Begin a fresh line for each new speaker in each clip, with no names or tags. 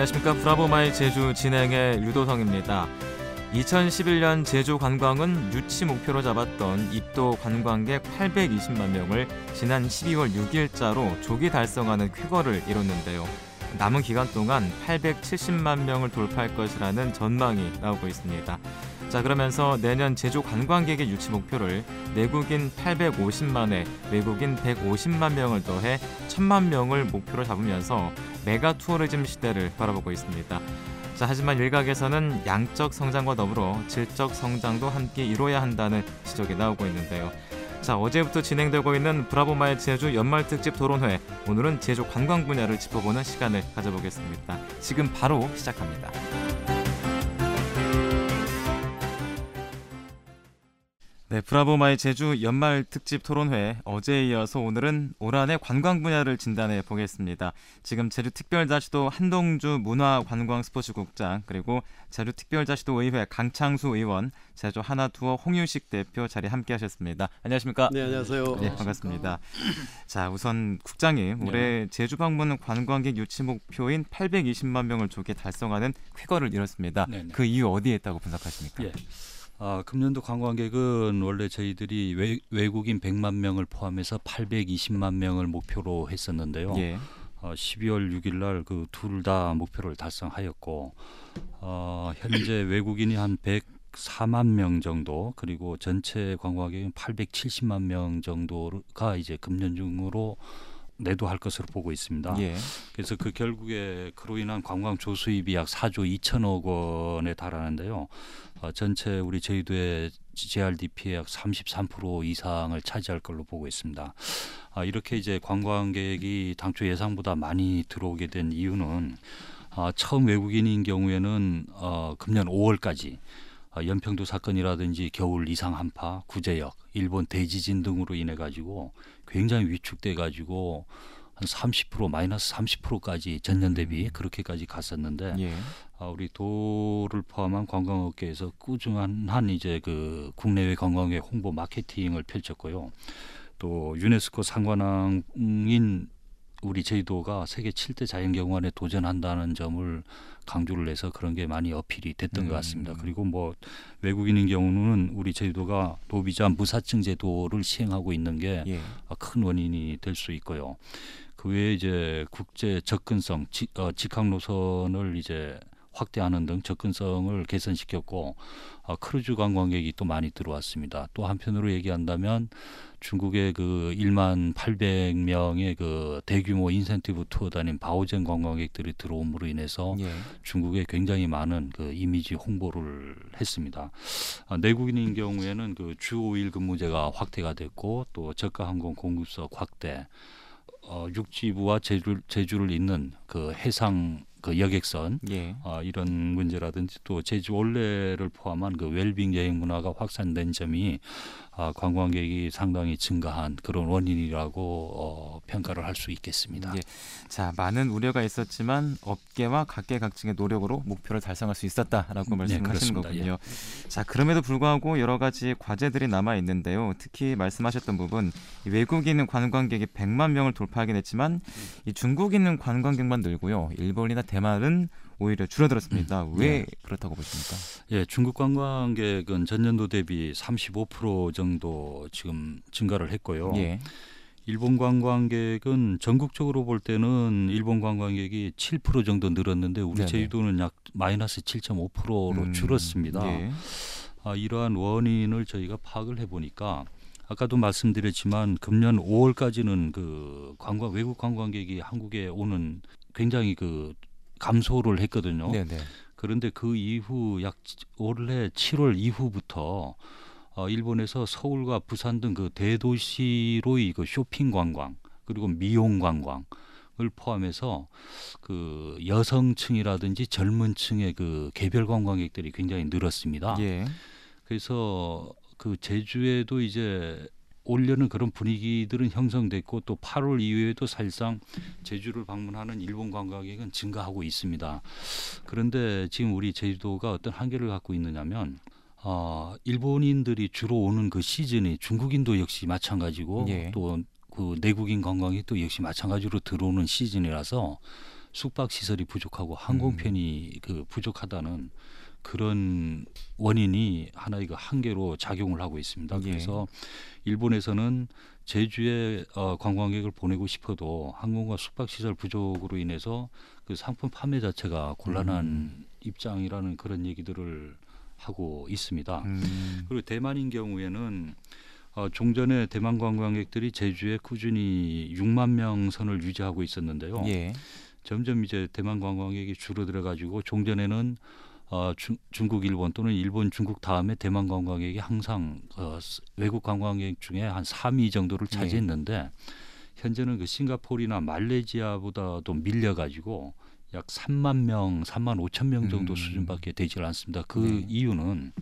안녕하십니까 브라보 my 제주 진행의 유도성입니다. 2011년 제주 관광은 유치 목표로 잡았던 입도 관광객 820만 명을 지난 12월 6일자로 조기 달성하는 쾌거를 이뤘는데요. 남은 기간 동안 870만 명을 돌파할 것이라는 전망이 나오고 있습니다. 자 그러면서 내년 제주 관광객의 유치 목표를 내국인 850만에 외국인 150만 명을 더해 1000만 명을 목표로 잡으면서 메가 투어리즘 시대를 바라보고 있습니다. 자, 하지만 일각에서는 양적 성장과 더불어 질적 성장도 함께 이뤄야 한다는 지적이 나오고 있는데요. 자, 어제부터 진행되고 있는 브라보마의 제주 연말 특집 토론회. 오늘은 제주 관광 분야를 짚어보는 시간을 가져보겠습니다. 지금 바로 시작합니다. 네, 브라보마의 제주 연말 특집 토론회 어제에 이어서 오늘은 올 한해 관광 분야를 진단해 보겠습니다. 지금 제주 특별자치도 한동주 문화관광스포츠국장 그리고 제주 특별자치도 의회 강창수 의원, 제주 하나투어 홍유식 대표 자리 함께 하셨습니다. 안녕하십니까?
네, 안녕하세요.
네, 반갑습니다. 자, 우선 국장님, 올해 제주 방문 관광객 유치 목표인 820만 명을 조기 달성하는 쾌거를 이뤘습니다.
네네.
그 이유 어디에 있다고 분석하십니까?
예. 아, 금년도 관광객은 원래 저희들이 외, 외국인 100만 명을 포함해서 820만 명을 목표로 했었는데요.
예.
어, 12월 6일 날 그 둘 다 목표를 달성하였고 어, 현재 외국인이 한 104만 명 정도 그리고 전체 관광객은 870만 명 정도가 이제 금년 중으로 내도할 것으로 보고 있습니다.
예.
그래서 그 결국에 그로 인한 관광 조수입이 약 4조 2천억 원에 달하는데요. 어, 전체 우리 제주도의 GRDP의 약 33% 이상을 차지할 걸로 보고 있습니다. 아, 이렇게 이제 관광객이 당초 예상보다 많이 들어오게 된 이유는 아, 처음 외국인인 경우에는 어, 금년 5월까지 어, 연평도 사건이라든지 겨울 이상 한파, 구제역, 일본 대지진 등으로 인해 가지고 굉장히 위축돼 가지고 한 30% 마이너스 30%까지 전년 대비 그렇게까지 갔었는데
예.
아, 우리 도를 포함한 관광업계에서 꾸준한 한 이제 그 국내외 관광의 홍보 마케팅을 펼쳤고요. 또 유네스코 상관왕인 우리 제주도가 세계 7대 자연경관에 도전한다는 점을 강조를 해서 그런 게 많이 어필이 됐던 것 같습니다.
음.
그리고 뭐 외국인인 경우는 우리 제주도가 노비자 무사증 제도를 시행하고 있는 게
예.
아, 큰 원인이 될 수 있고요. 그 외에 이제 국제 접근성, 지, 어, 직항 노선을 이제 확대하는 등 접근성을 개선시켰고 어, 크루즈 관광객이 또 많이 들어왔습니다. 또 한편으로 얘기한다면 중국의 그 1만 800명의 그 대규모 인센티브 투어 다닌 바오젠 관광객들이 들어옴으로 인해서
예.
중국에 굉장히 많은 그 이미지 홍보를 했습니다. 아, 내국인인 경우에는 그 주 5일 근무제가 확대가 됐고 또 저가 항공 공급석 확대, 어, 육지부와 제주, 제주를 잇는 그 해상 그 여객선
예.
아, 이런 문제라든지 또 제주 올레를 포함한 그 웰빙 여행 문화가 확산된 점이 아, 관광객이 상당히 증가한 그런 원인이라고 어, 평가를 할 수 있겠습니다.
예. 자, 많은 우려가 있었지만 업계와 각계각층의 노력으로 목표를 달성할 수 있었다라고
네,
말씀하시는
그렇습니다.
거군요. 자, 그럼에도 불구하고 여러 가지 과제들이 남아 있는데요. 특히 말씀하셨던 부분 이 외국인 관광객이 100만 명을 돌파하긴 했지만 이 중국인 관광객만 늘고요. 일본이나 대만은 오히려 줄어들었습니다. 왜
네.
그렇다고 보십니까?
예, 중국 관광객은 전년도 대비 35% 정도 지금 증가를 했고요.
예.
일본 관광객은 전국적으로 볼 때는 일본 관광객이 7% 정도 늘었는데 우리
네네.
제주도는 약 마이너스 7.5%로
음,
줄었습니다.
예.
아, 이러한 원인을 저희가 파악을 해보니까 아까도 말씀드렸지만 금년 5월까지는 그 관광 외국 관광객이 한국에 오는 굉장히 그 감소를 했거든요.
네, 네.
그런데 그 이후 약 올해 7월 이후부터 어, 일본에서 서울과 부산 등 그 대도시로의 그 쇼핑 관광 그리고 미용 관광 을 포함해서 그 여성층이라든지 젊은층의 그 개별 관광객들이 굉장히 늘었습니다.
예.
그래서 그 제주에도 이제 올려는 그런 분위기들은 형성됐고 또 8월 이후에도 사실상 제주를 방문하는 일본 관광객은 증가하고 있습니다. 그런데 지금 우리 제주도가 어떤 한계를 갖고 있느냐면 어, 일본인들이 주로 오는 그 시즌이 중국인도 역시 마찬가지고
예.
또그 내국인 관광이 또 역시 마찬가지로 들어오는 시즌이라서 숙박 시설이 부족하고 항공편이 그 부족하다는 그런 원인이 하나의 그 한계로 작용을 하고 있습니다.
예.
그래서 일본에서는 제주에 어, 관광객을 보내고 싶어도 항공과 숙박 시설 부족으로 인해서 그 상품 판매 자체가 곤란한
음.
입장이라는 그런 얘기들을 하고 있습니다.
음.
그리고 대만인 경우에는 어, 종전에 대만 관광객들이 제주에 꾸준히 6만 명 선을 유지하고 있었는데요.
예.
점점 이제 대만 관광객이 줄어들어 가지고 종전에는 어, 중, 중국, 일본 또는 일본, 중국 다음에 대만 관광객이 항상 어, 스- 외국 관광객 중에 한 3위 정도를
네.
차지했는데 현재는 그 싱가포르나 말레이시아보다도 밀려 가지고 약 3만 명, 3만 5천 명 정도
음.
수준밖에 되질 않습니다. 그
네.
이유는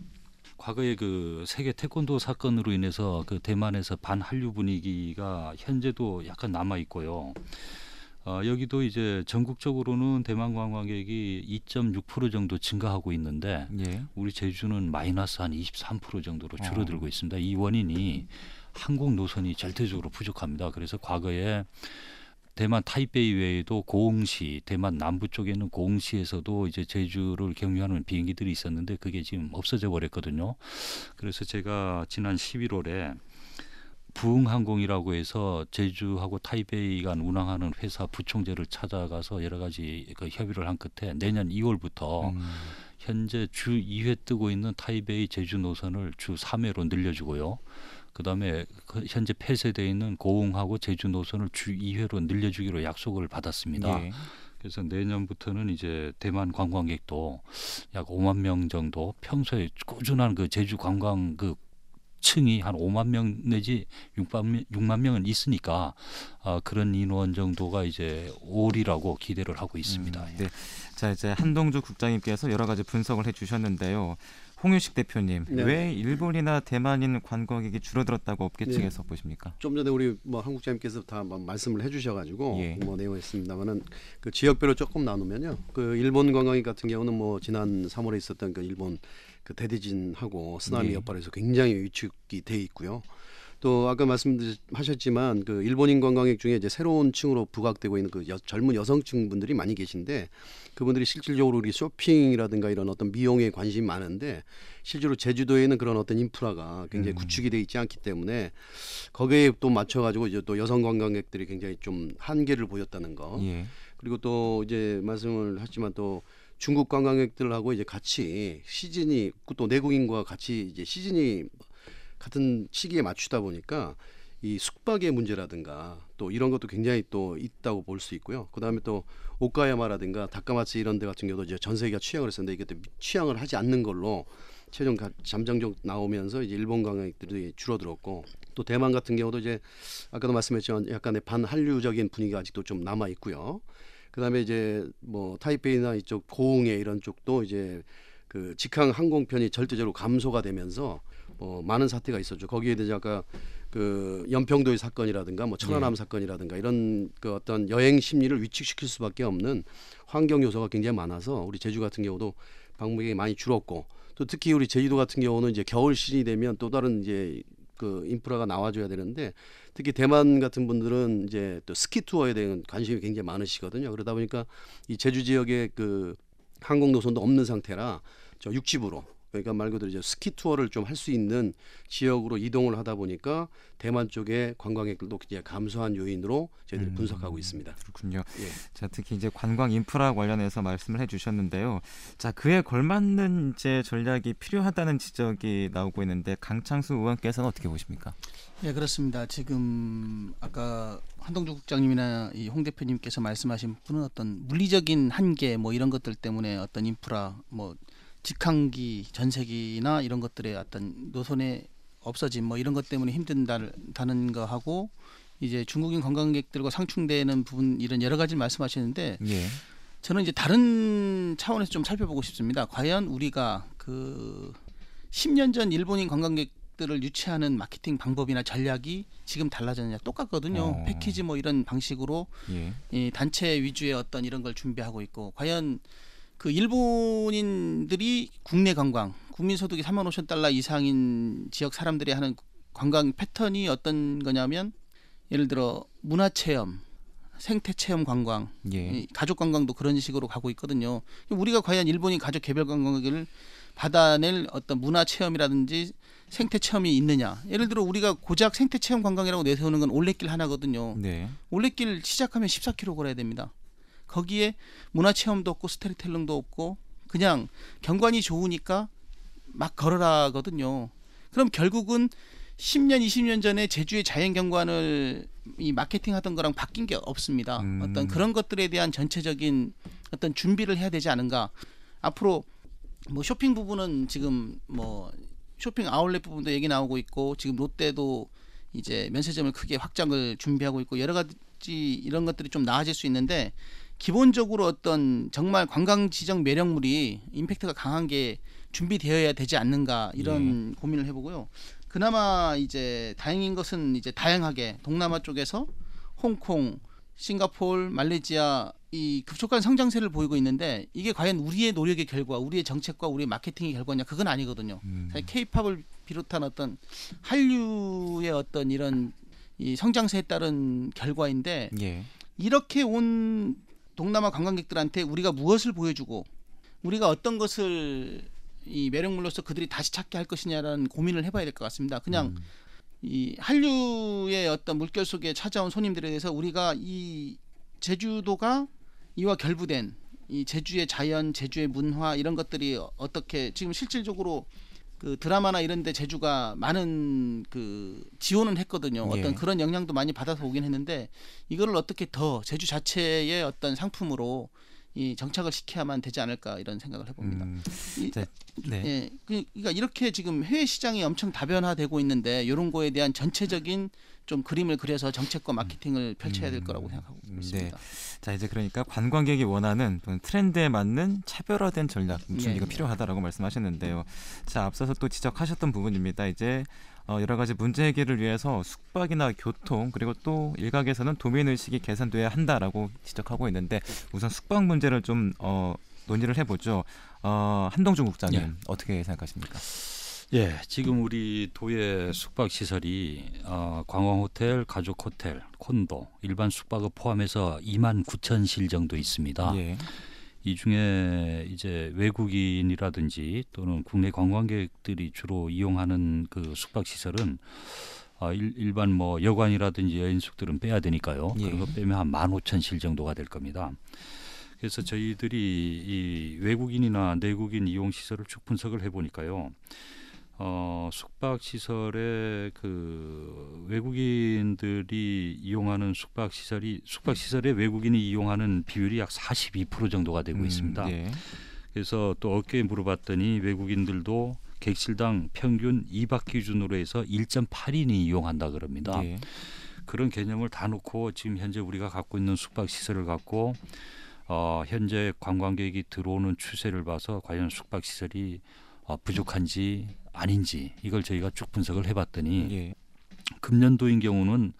과거에 그 세계 태권도 사건으로 인해서 그 대만에서 반한류 분위기가 현재도 약간 남아 있고요. 어, 여기도 이제 전국적으로는 대만 관광객이 2.6% 정도 증가하고 있는데
예.
우리 제주는 마이너스 한 23% 정도로
어.
줄어들고 있습니다. 이 원인이 항공 노선이 절대적으로 부족합니다. 그래서 과거에 대만 타이베이 외에도 고흥시, 대만 남부 쪽에 있는 고흥시에서도 이제 제주를 경유하는 비행기들이 있었는데 그게 지금 없어져 버렸거든요. 그래서 제가 지난 11월에 부흥항공이라고 해서 제주하고 타이베이 간 운항하는 회사 부총재를 찾아가서 여러 가지 그 협의를 한 끝에 내년 2월부터
음.
현재 주 2회 뜨고 있는 타이베이 제주 노선을 주 3회로 늘려주고요. 그다음에 그 현재 폐쇄되어 있는 고흥하고 제주 노선을 주 2회로 늘려주기로 약속을 받았습니다.
예.
그래서 내년부터는 이제 대만 관광객도 약 5만 명 정도 평소에 꾸준한 그 제주 관광 그 층이 한 5만 명 내지 6만, 명- 6만 명은 있으니까 아, 그런 인원 정도가 이제 오리라고 기대를 하고 있습니다.
음, 네. 자 이제 한동주 국장님께서 여러 가지 분석을 해주셨는데요. 홍유식 대표님,
네.
왜 일본이나 대만인 관광객이 줄어들었다고 업계
네.
측에서 보십니까?
좀 전에 우리 뭐 한국장님께서 다뭐 말씀을 해주셔가지고
예.
뭐 내용했습니다만은 그 지역별로 조금 나누면요. 그 일본 관광객 같은 경우는 뭐 지난 3월에 있었던 그 일본 그 대대진하고 쓰나미
예.
여파로 해서 굉장히 위축이 돼 있고요. 또 아까 말씀하셨지만 그 일본인 관광객 중에 이제 새로운 층으로 부각되고 있는 그 여- 젊은 여성층 분들이 많이 계신데 그분들이 실질적으로 우리 쇼핑이라든가 이런 어떤 미용에 관심이 많은데 실제로 제주도에는 그런 어떤 인프라가 굉장히
음.
구축이 돼 있지 않기 때문에 거기에 또 맞춰 가지고 이제 또 여성 관광객들이 굉장히 좀 한계를 보였다는 거
예.
그리고 또 이제 말씀을 하지만 또 중국 관광객들하고 이제 같이 시즌이 또 내국인과 같이 이제 시즌이 같은 시기에 맞추다 보니까 이 숙박의 문제라든가 또 이런 것도 굉장히 또 있다고 볼 수 있고요. 그다음에 또 오카야마라든가 다카마츠 이런 데 같은 경우도 이제 전 세계가 취향을 했었는데 이게 또 취향을 하지 않는 걸로 최종 가- 잠정적 나오면서 이제 일본 관광객들이 줄어들었고 또 대만 같은 경우도 이제 아까도 말씀했지만 약간의 반한류적인 분위기가 아직도 좀 남아 있고요. 그다음에 이제 뭐 타이페이나 이쪽 고흥에 이런 쪽도 이제 그 직항 항공편이 절대적으로 감소가 되면서 뭐 많은 사태가 있었죠. 거기에 대해서 아까 그 연평도의 사건이라든가 뭐 천안함 사건이라든가 이런 그 어떤 여행 심리를 위축시킬 수밖에 없는 환경 요소가 굉장히 많아서 우리 제주 같은 경우도 방문객이 많이 줄었고 또 특히 우리 제주도 같은 경우는 이제 겨울 시즌이 되면 또 다른 이제 그 인프라가 나와줘야 되는데 특히 대만 같은 분들은 이제 또 스키 투어에 대한 관심이 굉장히 많으시거든요. 그러다 보니까 이 제주 지역에 그 항공 노선도 없는 상태라 저 육지부로 그러니까 말 그대로 이제 스키 투어를 좀 할 수 있는 지역으로 이동을 하다 보니까 대만 쪽의 관광객들도 이제 감소한 요인으로 저희들이
음.
분석하고 있습니다.
그렇군요.
예.
자 특히 이제 관광 인프라 관련해서 말씀을 해주셨는데요. 자 그에 걸맞는 이제 전략이 필요하다는 지적이 나오고 있는데 강창수 의원께서는 어떻게 보십니까?
네 그렇습니다. 지금 아까 한동주 국장님이나 이 홍 대표님께서 말씀하신 부분은 어떤 물리적인 한계 뭐 이런 것들 때문에 어떤 인프라 뭐 직항기 전세기나 이런 것들의 어떤 노선의 없어짐 뭐 이런 것 때문에 힘든다는 거 하고 이제 중국인 관광객들과 상충되는 부분 이런 여러 가지를 말씀하시는데
예.
저는 이제 다른 차원에서 좀 살펴보고 싶습니다. 과연 우리가 그 10년 전 일본인 관광객들을 유치하는 마케팅 방법이나 전략이 지금 달라졌느냐 똑같거든요.
어.
패키지 뭐 이런 방식으로
예.
이 단체 위주의 어떤 이런 걸 준비하고 있고 과연 그 일본인들이 국내 관광 국민 소득이 3만 5천 달러 이상인 지역 사람들이 하는 관광 패턴이 어떤 거냐면 예를 들어 문화 체험 생태 체험 관광,
예.
이 가족 관광도 그런 식으로 가고 있거든요. 우리가 과연 일본이 가족 개별 관광을 받아낼 어떤 문화 체험이라든지 생태 체험이 있느냐? 예를 들어 우리가 고작 생태 체험 관광이라고 내세우는 건 올레길 하나거든요.
네.
올레길 시작하면 14km 걸어야 됩니다. 거기에 문화 체험도 없고 스토리텔링도 없고 그냥 경관이 좋으니까 막 걸어라거든요. 그럼 결국은 10년, 20년 전에 제주의 자연 경관을 이 마케팅하던 거랑 바뀐 게 없습니다.
음.
어떤 그런 것들에 대한 전체적인 어떤 준비를 해야 되지 않은가. 앞으로 뭐 쇼핑 부분은 지금 뭐 쇼핑 아울렛 부분도 얘기 나오고 있고 지금 롯데도 이제 면세점을 크게 확장을 준비하고 있고 여러 가지 이런 것들이 좀 나아질 수 있는데 기본적으로 어떤 정말 관광 지정 매력물이 임팩트가 강한 게 준비되어야 되지 않는가 이런 고민을 해보고요. 그나마 이제 다행인 것은 이제 다양하게 동남아 쪽에서 홍콩, 싱가포르, 말레이시아 이 급속한 성장세를 보이고 있는데 이게 과연 우리의 노력의 결과, 우리의 정책과 우리의 마케팅의 결과냐 그건 아니거든요.
음.
사실 케이팝을 비롯한 어떤 한류의 어떤 이런 이 성장세에 따른 결과인데
예.
이렇게 온 동남아 관광객들한테 우리가 무엇을 보여주고 우리가 어떤 것을 이 매력물로서 그들이 다시 찾게 할 것이냐라는 고민을 해봐야 될 것 같습니다. 그냥
음.
이 한류의 어떤 물결 속에 찾아온 손님들에 대해서 우리가 이 제주도가 이와 결부된 이 제주의 자연, 제주의 문화 이런 것들이 어떻게 지금 실질적으로 그 드라마나 이런데 제주가 많은 그 지원은 했거든요.
예.
어떤 그런 영향도 많이 받아서 오긴 했는데 이거를 어떻게 더 제주 자체의 어떤 상품으로 이 정착을 시켜야만 되지 않을까 이런 생각을 해봅니다.
음.
이-
자, 네.
예, 그- 그러니까 이렇게 지금 해외 시장이 엄청 다변화되고 있는데 이런 거에 대한 전체적인 좀 그림을 그려서 정책과 마케팅을 펼쳐야 될 거라고 생각하고
음,
있습니다.
자 이제 그러니까 관광객이 원하는 트렌드에 맞는 차별화된 전략 준비가
예.
필요하다라고 말씀하셨는데요. 자 앞서서 또 지적하셨던 부분입니다. 이제 어, 여러 가지 문제 해결을 위해서 숙박이나 교통 그리고 또 일각에서는 도민 의식이 개선돼야 한다라고 지적하고 있는데 우선 숙박 문제를 좀 어, 논의를 해보죠. 어, 한동준 국장님
예.
어떻게 생각하십니까?
예, 지금 우리 도의 숙박 시설이 어, 관광 호텔, 가족 호텔, 콘도, 일반 숙박을 포함해서 2만 9천 실 정도 있습니다.
예.
이 중에 이제 외국인이라든지 또는 국내 관광객들이 주로 이용하는 그 숙박 시설은 아, 일, 일반 뭐 여관이라든지 여인숙들은 빼야 되니까요.
예.
그런 거 빼면 한 15,000실 정도가 될 겁니다. 그래서 저희들이 이 외국인이나 내국인 이용 시설을 쭉 분석을 해 보니까요. 어, 숙박 시설에 그 외국인들이 이용하는 숙박 시설이 숙박 시설에 외국인이 이용하는 비율이 약 42% 정도가 되고
음,
있습니다.
예.
그래서 또 어깨에 물어봤더니 외국인들도 객실당 평균 2박 기준으로 해서 1.8인이 이용한다 그럽니다.
예.
그런 개념을 다 놓고 지금 현재 우리가 갖고 있는 숙박 시설을 갖고 어, 현재 관광객이 들어오는 추세를 봐서 과연 숙박 시설이 어, 부족한지 아닌지 이걸 저희가 쭉 분석을 해봤더니
예.
금년도인 경우는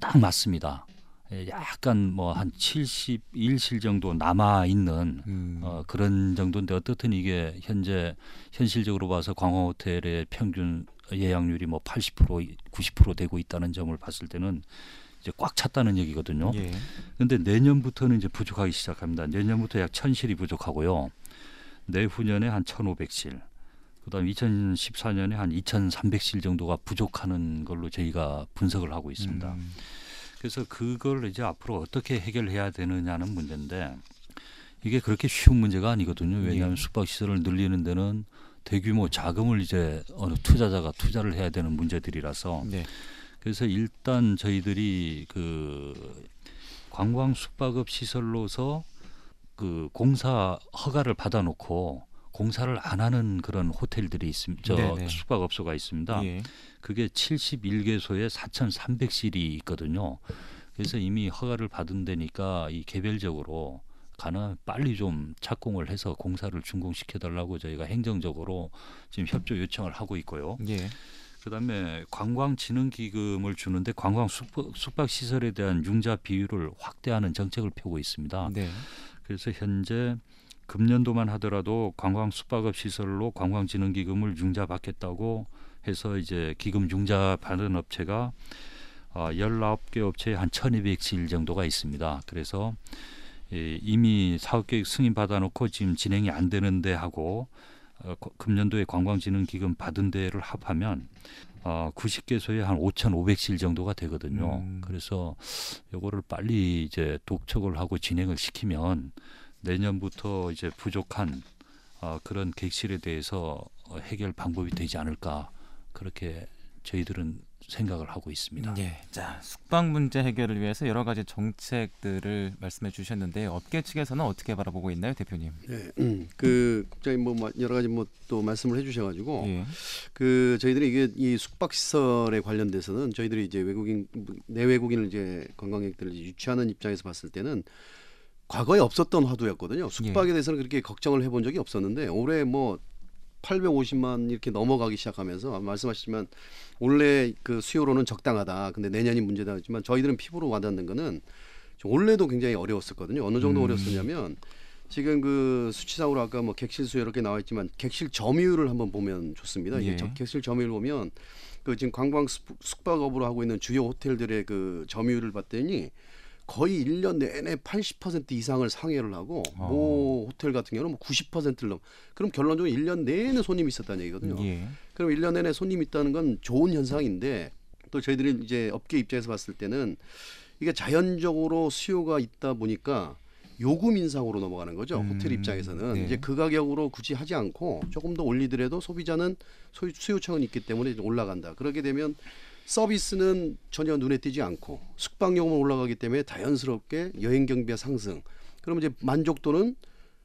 딱 맞습니다. 예, 약간 뭐 한 71실 정도 남아 있는
음.
어, 그런 정도인데 어떻든 이게 현재 현실적으로 봐서 관광 호텔의 평균 예약률이 뭐 80% 90% 되고 있다는 점을 봤을 때는 이제 꽉 찼다는 얘기거든요.
예.
근데 내년부터는 이제 부족하기 시작합니다. 내년부터 약 1000실이 부족하고요. 내후년에 한 1500실. 그다음 2014년에 한 2300실 정도가 부족하는 걸로 저희가 분석을 하고 있습니다.
음.
그래서 그걸 이제 앞으로 어떻게 해결해야 되느냐는 문제인데 이게 그렇게 쉬운 문제가 아니거든요. 왜냐하면
예.
숙박 시설을 늘리는 데는 대규모 자금을 이제 어느 투자자가 투자를 해야 되는 문제들이라서
네.
그래서 일단 저희들이 그 관광 숙박업 시설로서 그 공사 허가를 받아놓고 공사를 안 하는 그런 호텔들이 있습니다. 저
네네.
숙박업소가 있습니다.
예.
그게 71개소에 4,300실이 있거든요. 그래서 이미 허가를 받은 데니까 이 개별적으로 가능하면 빨리 좀 착공을 해서 공사를 준공시켜 달라고 저희가 행정적으로 지금 협조 요청을 하고 있고요.
예.
그다음에 관광진흥기금을 주는데 관광 숙박, 숙박 시설에 대한 융자 비율을 확대하는 정책을 펴고 있습니다.
네.
그래서 현재 금년도만 하더라도 관광 숙박업 시설로 관광진흥기금을 융자 받겠다고 해서 이제 기금 융자 받은 업체가 어, 19개 업체에 한 1200실 정도가 있습니다. 그래서 예, 이미 사업 계획 승인 받아놓고 지금 진행이 안 되는데 하고 어, 거- 금년도에 관광진흥기금 받은 데를 합하면 어, 90개소에 한 5,500실 정도가 되거든요.
음.
그래서 요거를 빨리 이제 독촉을 하고 진행을 시키면 내년부터 이제 부족한 어, 그런 객실에 대해서 어, 해결 방법이 되지 않을까 그렇게 저희들은 생각을 하고 있습니다.
예. 자, 숙박 문제 해결을 위해서 여러 가지 정책들을 말씀해 주셨는데 업계 측에서는 어떻게 바라보고 있나요, 대표님?
네, 음, 그 국장님 뭐 마- 여러 가지 뭐 또 말씀을 해 주셔 가지고
예.
그 저희들이 이게 이 숙박 시설에 관련돼서는 저희들이 이제 외국인 내외국인을 이제 관광객들을 이제 유치하는 입장에서 봤을 때는 과거에 없었던 화두였거든요. 숙박에 대해서는 그렇게 걱정을 해본 적이 없었는데 올해 뭐 850만 이렇게 넘어가기 시작하면서 말씀하시지만 원래 그 수요로는 적당하다. 근데 내년이 문제다 하지만 저희들은 피부로 와닿는 거는 좀 원래도 굉장히 어려웠었거든요. 어느 정도
음.
어려웠었냐면 지금 그 수치상으로 아까 뭐 객실 수 이렇게 나와 있지만 객실 점유율을 한번 보면 좋습니다. 이게
예.
저- 객실 점유율 보면 그 지금 관광 숙- 숙박업으로 하고 있는 주요 호텔들의 그 점유율을 봤더니 거의 1년 내내 80% 이상을 상회를 하고
어.
모 호텔 같은 경우는 뭐 90%를 넘. 그럼 결론적으로 1년 내내 손님이 있었다는 얘기거든요.
예.
그럼 1년 내내 손님이 있다는 건 좋은 현상인데 또 저희들이 이제 업계 입장에서 봤을 때는 이게 자연적으로 수요가 있다 보니까 요금 인상으로 넘어가는 거죠.
음,
호텔 입장에서는
네.
이제 그 가격으로 굳이 하지 않고 조금 더 올리더라도 소비자는 소유, 수요청은 있기 때문에 올라간다. 그렇게 되면 서비스는 전혀 눈에 띄지 않고 숙박요금은 올라가기 때문에 자연스럽게 여행 경비가 상승. 그러면 이제 만족도는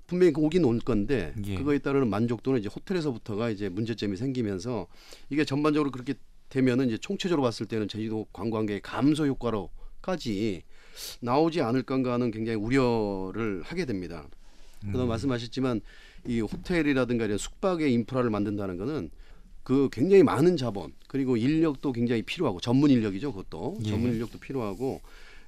분명히 오긴 올 건데
예.
그거에 따르는 만족도는 이제 호텔에서부터가 이제 문제점이 생기면서 이게 전반적으로 그렇게 되면은 이제 총체적으로 봤을 때는 제주도 관광객 감소 효과로까지 나오지 않을 건가 하는 굉장히 우려를 하게 됩니다. 그다음 말씀하셨지만 이 호텔이라든가 이런 숙박의 인프라를 만든다는 거는 그 굉장히 많은 자본 그리고 인력도 굉장히 필요하고 전문 인력이죠 그것도
예.
전문 인력도 필요하고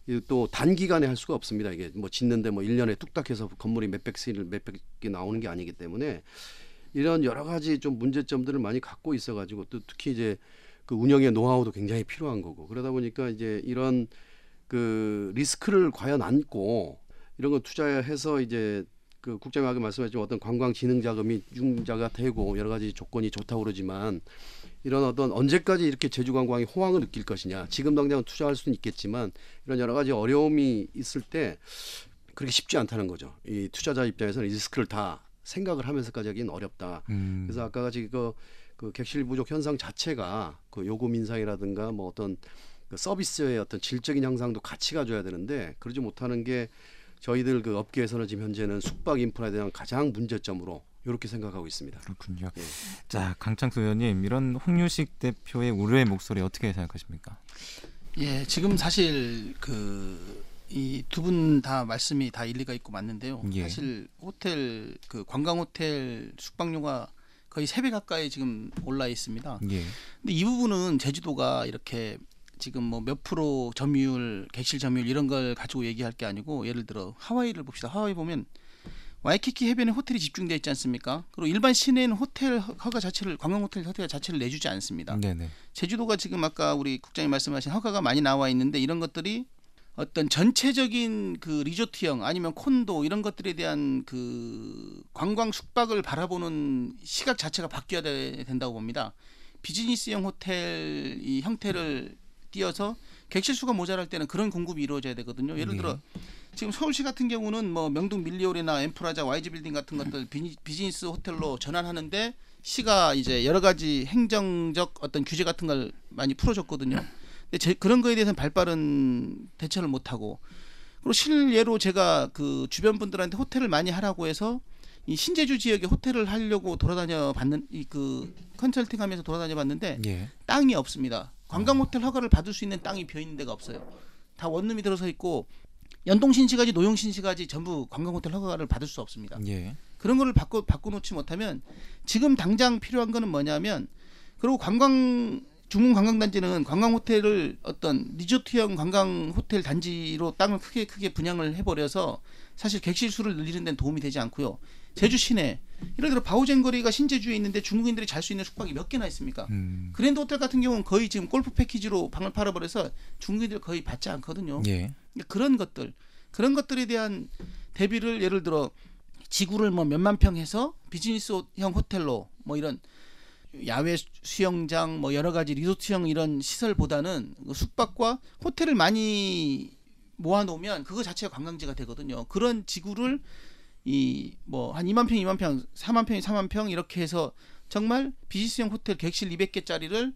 이또 단기간에 할 수가 없습니다 이게 뭐 짓는데 뭐 1년에 뚝딱 해서 건물이 몇백 실 몇백 개 나오는 게 아니기 때문에 이런 여러 가지 좀 문제점들을 많이 갖고 있어 가지고 또 특히 이제 그 운영의 노하우도 굉장히 필요한 거고 그러다 보니까 이제 이런 그 리스크를 과연 안고 이런 거 투자해서 이제 그 국장님 아까 말씀하셨지만 어떤 관광 진흥 자금이 융자가 되고 여러 가지 조건이 좋다고 그러지만 이런 어떤 언제까지 이렇게 제주 관광이 호황을 느낄 것이냐. 지금 당장 투자할 수는 있겠지만 이런 여러 가지 어려움이 있을 때 그렇게 쉽지 않다는 거죠. 이 투자자 입장에서는 이 리스크를 다 생각을 하면서까지 하기는 어렵다.
음.
그래서 아까 같이 그, 그 객실 부족 현상 자체가 그 요금 인상이라든가 뭐 어떤 그 서비스의 어떤 질적인 향상도 같이 가져야 되는데 그러지 못하는 게 저희들 그 업계에서는 지금 현재는 숙박 인프라에 대한 가장 문제점으로 이렇게 생각하고 있습니다.
그렇군요.
예.
자, 강창수 의원님 이런 홍유식 대표의 우려의 목소리 어떻게 생각하십니까?
예, 지금 사실 그 이 두 분 다 말씀이 다 일리가 있고 맞는데요.
예.
사실 호텔 그 관광 호텔 숙박료가 거의 세 배 가까이 지금 올라 있습니다.
예.
근데 이 부분은 제주도가 이렇게 지금 뭐 몇 프로 점유율, 객실 점유율 이런 걸 가지고 얘기할 게 아니고 예를 들어 하와이를 봅시다. 하와이 보면 와이키키 해변에 호텔이 집중되어 있지 않습니까? 그리고 일반 시내는 호텔 허가 자체를 관광 호텔 허가 자체를 내주지 않습니다.
네네.
제주도가 지금 아까 우리 국장님 말씀하신 허가가 많이 나와 있는데 이런 것들이 어떤 전체적인 그 리조트형 아니면 콘도 이런 것들에 대한 그 관광 숙박을 바라보는 시각 자체가 바뀌어야 되- 된다고 봅니다. 비즈니스형 호텔 이 형태를 띄어서 객실 수가 모자랄 때는 그런 공급이 이루어져야 되거든요. 예를 들어 지금 서울시 같은 경우는 뭐 명동 밀리오레나 엠프라자 YG 빌딩 같은 것들 비즈니스 호텔로 전환하는데 시가 이제 여러 가지 행정적 어떤 규제 같은 걸 많이 풀어줬거든요. 근데 제, 그런 거에 대해서는 발빠른 대처를 못 하고 그리고 실례로 제가 그 주변 분들한테 호텔을 많이 하라고 해서 이 신제주 지역에 호텔을 하려고 돌아다녀 봤는 이 그 컨설팅하면서 돌아다녀 봤는데
예.
땅이 없습니다. 관광 호텔 허가를 받을 수 있는 땅이 비어 있는 데가 없어요. 다 원룸이 들어서 있고 연동 신시가지, 노용 신시가지 전부 관광 호텔 허가를 받을 수 없습니다.
예.
그런 거를 바꿔 바꿔 놓지 못하면 지금 당장 필요한 거는 뭐냐면 그리고 관광 중문 관광단지는 관광 호텔을 어떤 리조트형 관광 호텔 단지로 땅을 크게 크게 분양을 해버려서 사실 객실 수를 늘리는 데는 도움이 되지 않고요. 제주 시내 예를 들어 바오젠 거리가 신제주에 있는데 중국인들이 잘 수 있는 숙박이 몇 개나 있습니까?
음.
그랜드 호텔 같은 경우는 거의 지금 골프 패키지로 방을 팔아버려서 중국인들 거의 받지 않거든요.
예.
그런 것들 그런 것들에 대한 대비를 예를 들어 지구를 뭐 몇만 평 해서 비즈니스형 호텔로 뭐 이런 야외 수영장 뭐 여러 가지 리조트형 이런 시설보다는 그 숙박과 호텔을 많이 모아놓으면 그거 자체가 관광지가 되거든요. 그런 지구를 이 뭐 한 2만 평, 2만 평, 4만 평, 4만 평 이렇게 해서 정말 비즈니스형 호텔 객실 200개짜리를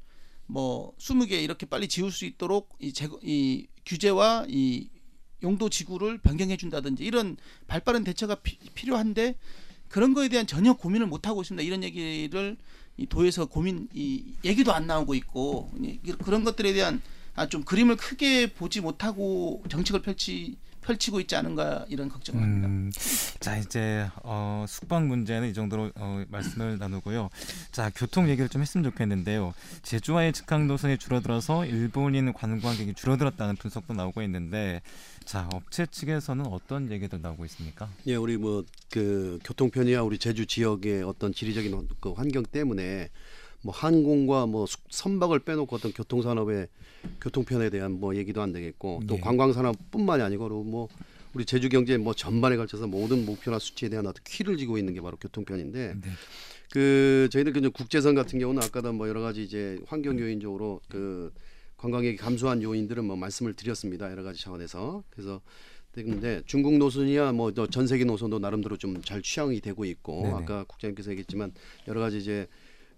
뭐 20개 이렇게 빨리 지을 수 있도록 이, 제거, 이 규제와 이 용도 지구를 변경해 준다든지 이런 발빠른 대처가 피, 필요한데 그런 거에 대한 전혀 고민을 못 하고 있습니다. 이런 얘기를 이 도에서 고민 이 얘기도 안 나오고 있고 이- 그런 것들에 대한 아, 좀 그림을 크게 보지 못하고 정책을 펼치 펼치고 있지 않은가 이런 걱정을 합니다.
음, 자 이제 어, 숙박 문제는 이 정도로 어, 말씀을 나누고요. 자 교통 얘기를 좀 했으면 좋겠는데요. 제주와의 직항 노선이 줄어들어서 일본인 관광객이 줄어들었다는 분석도 나오고 있는데, 자 업체 측에서는 어떤 얘기들 나오고 있습니까?
예, 우리 뭐 그 교통편이야 우리 제주 지역의 어떤 지리적인 환- 그 환경 때문에 뭐 항공과 뭐 숙- 선박을 빼놓고 어떤 교통 산업의 교통 편에 대한 뭐 얘기도 안 되겠고 또
예.
관광 산업뿐만이 아니고 그리고 뭐 우리 제주 경제 뭐 전반에 걸쳐서 모든 목표나 수치에 대한 어떤 키를 쥐고 있는 게 바로 교통 편인데
네.
그 저희들 그 국제선 같은 경우는 아까도 뭐 여러 가지 이제 환경 요인적으로 그 관광객이 감소한 요인들은 뭐 말씀을 드렸습니다 여러 가지 차원에서 그래서 근데 중국 노선이야 뭐 전 세계 노선도 나름대로 좀 잘 취향이 되고 있고
네네.
아까 국장님께서 얘기했지만 여러 가지 이제